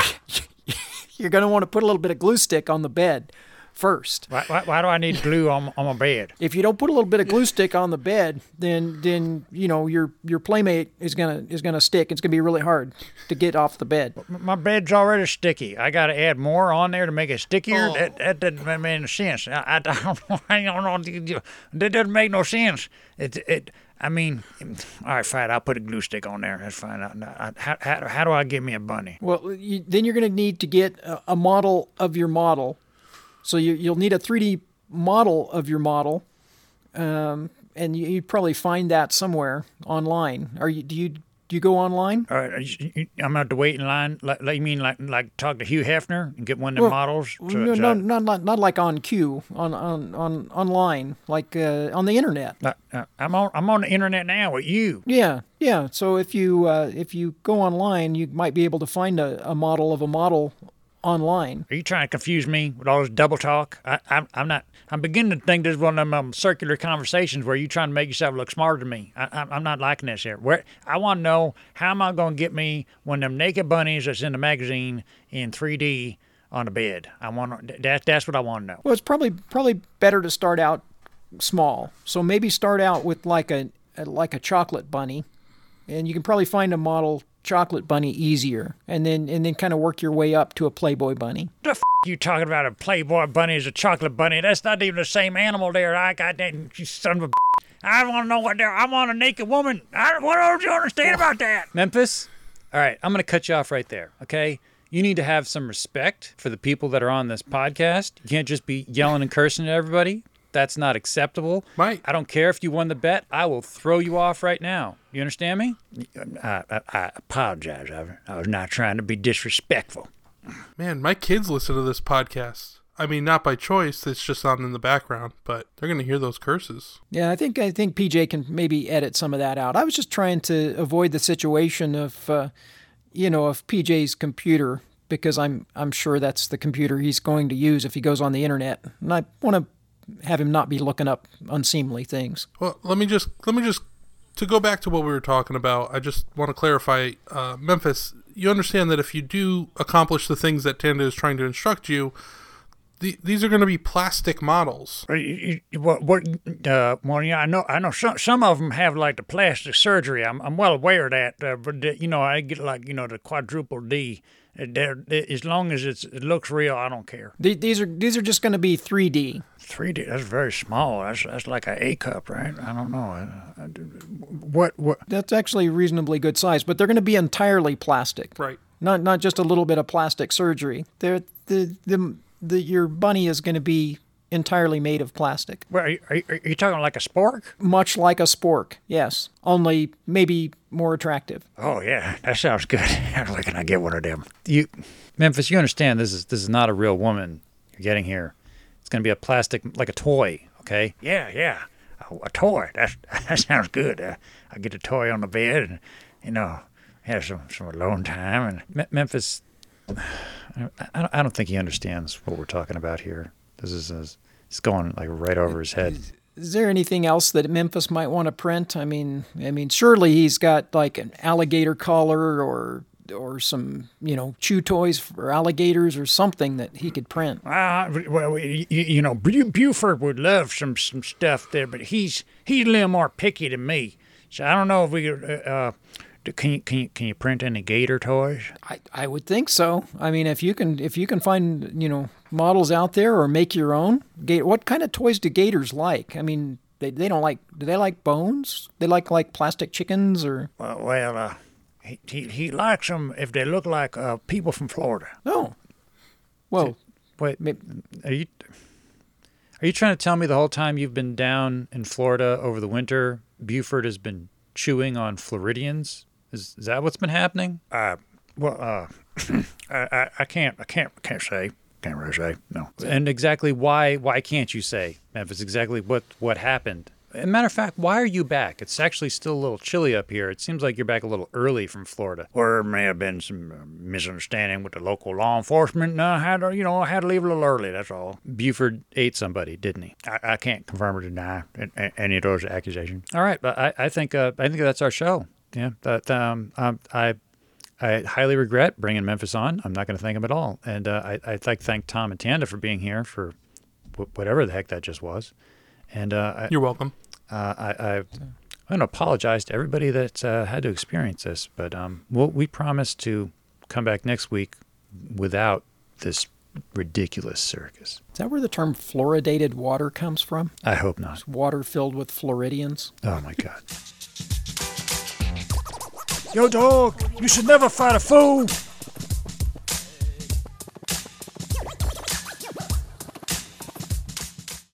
*laughs* you're going to want to put a little bit of glue stick on the bed first. Why, why, why do I need glue on on my bed? If you don't put a little bit of glue stick on the bed, then then you know your your playmate is gonna is gonna stick. It's gonna be really hard to get off the bed. My bed's already sticky. I got to add more on there to make it stickier. Oh. That that doesn't make any sense. I, I don't *laughs* know. I don't know. That doesn't make no sense. It it. I mean, all right, fine. I'll put a glue stick on there. That's fine. I, I, how, how, how do I get me a bunny? Well, you, then you're going to need to get a, a model of your model. So you, you'll need a 3D model of your model, um, and you, you'd probably find that somewhere online. Are you? Do you do you go online? All right, you- you- I'm have to wait in line. Like, like you mean like like talk to Hugh Hefner and get one of them models? to- no, to- no, not, not not like on queue on on, on online, like uh, on the internet. Uh, uh, I'm on I'm on the internet now with you. Yeah, yeah. So if you uh, if you go online, you might be able to find a, a model of a model online. Are you trying to confuse me with all this double talk? I, I'm, I'm not. I'm beginning to think this is one of them um, circular conversations where you're trying to make yourself look smarter than me. I, I'm, I'm not liking this here. Where I want to know how am I going to get me one of them naked bunnies that's in the magazine in 3D on the bed. I want that. That's what I want to know. Well, it's probably probably better to start out small. So maybe start out with like a like a chocolate bunny, and you can probably find a model chocolate bunny easier, and then and then kind of work your way up to a Playboy bunny. The f- you talking about a Playboy bunny is a chocolate bunny? That's not even the same animal there. I got that. You son of a. I want to know what there. I want a naked woman. I, what don't you understand about that? Memphis, all right, I'm going to cut you off right there, okay? You need to have some respect for the people that are on this podcast. You can't just be yelling and cursing at everybody. That's not acceptable. Right. I don't care if you won the bet. I will throw you off right now. You understand me? I, I, I apologize. I, I was not trying to be disrespectful. Man, my kids listen to this podcast. I mean, not by choice. It's just on in the background, but they're going to hear those curses. Yeah, I think I think PJ can maybe edit some of that out. I was just trying to avoid the situation of, uh, you know, of PJ's computer because I'm I'm sure that's the computer he's going to use if he goes on the internet, and I want to have him not be looking up unseemly things. Well, let me just let me just to go back to what we were talking about. I just want to clarify, uh, Memphis. You understand that if you do accomplish the things that Tanda is trying to instruct you, the, these are going to be plastic models. Uh, you- you- What? What? Uh, well, yeah, I know. I know. Some some of them have like the plastic surgery. I'm I'm well aware of that. Uh, but the- you know, I get like you know the quadruple D. Uh, they're- they- As long as it's, it looks real, I don't care. The- These are these are just going to be 3D. 3D. That's very small. That's that's like an A cup, right? I don't know. What? What? That's actually reasonably good size, but they're going to be entirely plastic. Right. Not not just a little bit of plastic surgery. They're, the the the your bunny is going to be entirely made of plastic, Well, are, you, are, you, are you talking like a spork? much like a spork. Yes, only maybe more attractive. Oh yeah, that sounds good. *laughs* Where can I get one of them? You, Memphis, you understand this is this is not a real woman you're getting here. It's going to be a plastic, like a toy, okay? Yeah, yeah. A, a toy. That's, *laughs* that sounds good. Uh, I get a toy on the bed and, you know, have some, some alone time. And Me- Memphis, *sighs* I, I don't- I don't think he understands what we're talking about here. This is is- it's going like right over his head. Is there anything else that Memphis might want to print? I mean, I mean, surely he's got like an alligator collar or or some you know chew toys for alligators or something that he could print. Uh, well, you, you know, Buford would love some some stuff there, but he's he's a little more picky than me. So I don't know if we. Uh, uh, can you can you can you print any gator toys? I, I would think so. I mean, if you can if you can find you know models out there or make your own. Ga- What kind of toys do gators like? I mean, they, they don't like. Do they like bones? They like like plastic chickens or Well, well uh, he, he he likes them if they look like uh, people from Florida. no? Well, Wait, are you are you trying to tell me the whole time you've been down in Florida over the winter, Buford has been chewing on Floridians? Is, is that what's been happening? Uh, well, uh, *clears throat* I, I I can't I can't can't say can't really say no. And exactly why why can't you say, Memphis, exactly what what happened? A matter of fact, why are you back? It's actually still a little chilly up here. It seems like you're back a little early from Florida. Or there may have been some uh, misunderstanding with the local law enforcement, and I had to, you know, I had to leave a little early. That's all. Buford ate somebody, didn't he? I, I can't confirm or deny any of those accusations. All right, but I, I think uh, I think that's our show. Yeah, but um, um, I I highly regret bringing Memphis on. I'm not going to thank him at all, and uh, I I'd like to thank Tom and Tanda for being here for wh- whatever the heck that just was, and uh, I, You're welcome. uh, I, I I'm going to apologize to everybody that uh, had to experience this, but um, we'll, we promise to come back next week without this ridiculous circus. is that where the term fluoridated water comes from? I hope not. Water filled with Floridians. Oh my God. Yo, dog, you should never fight a fool.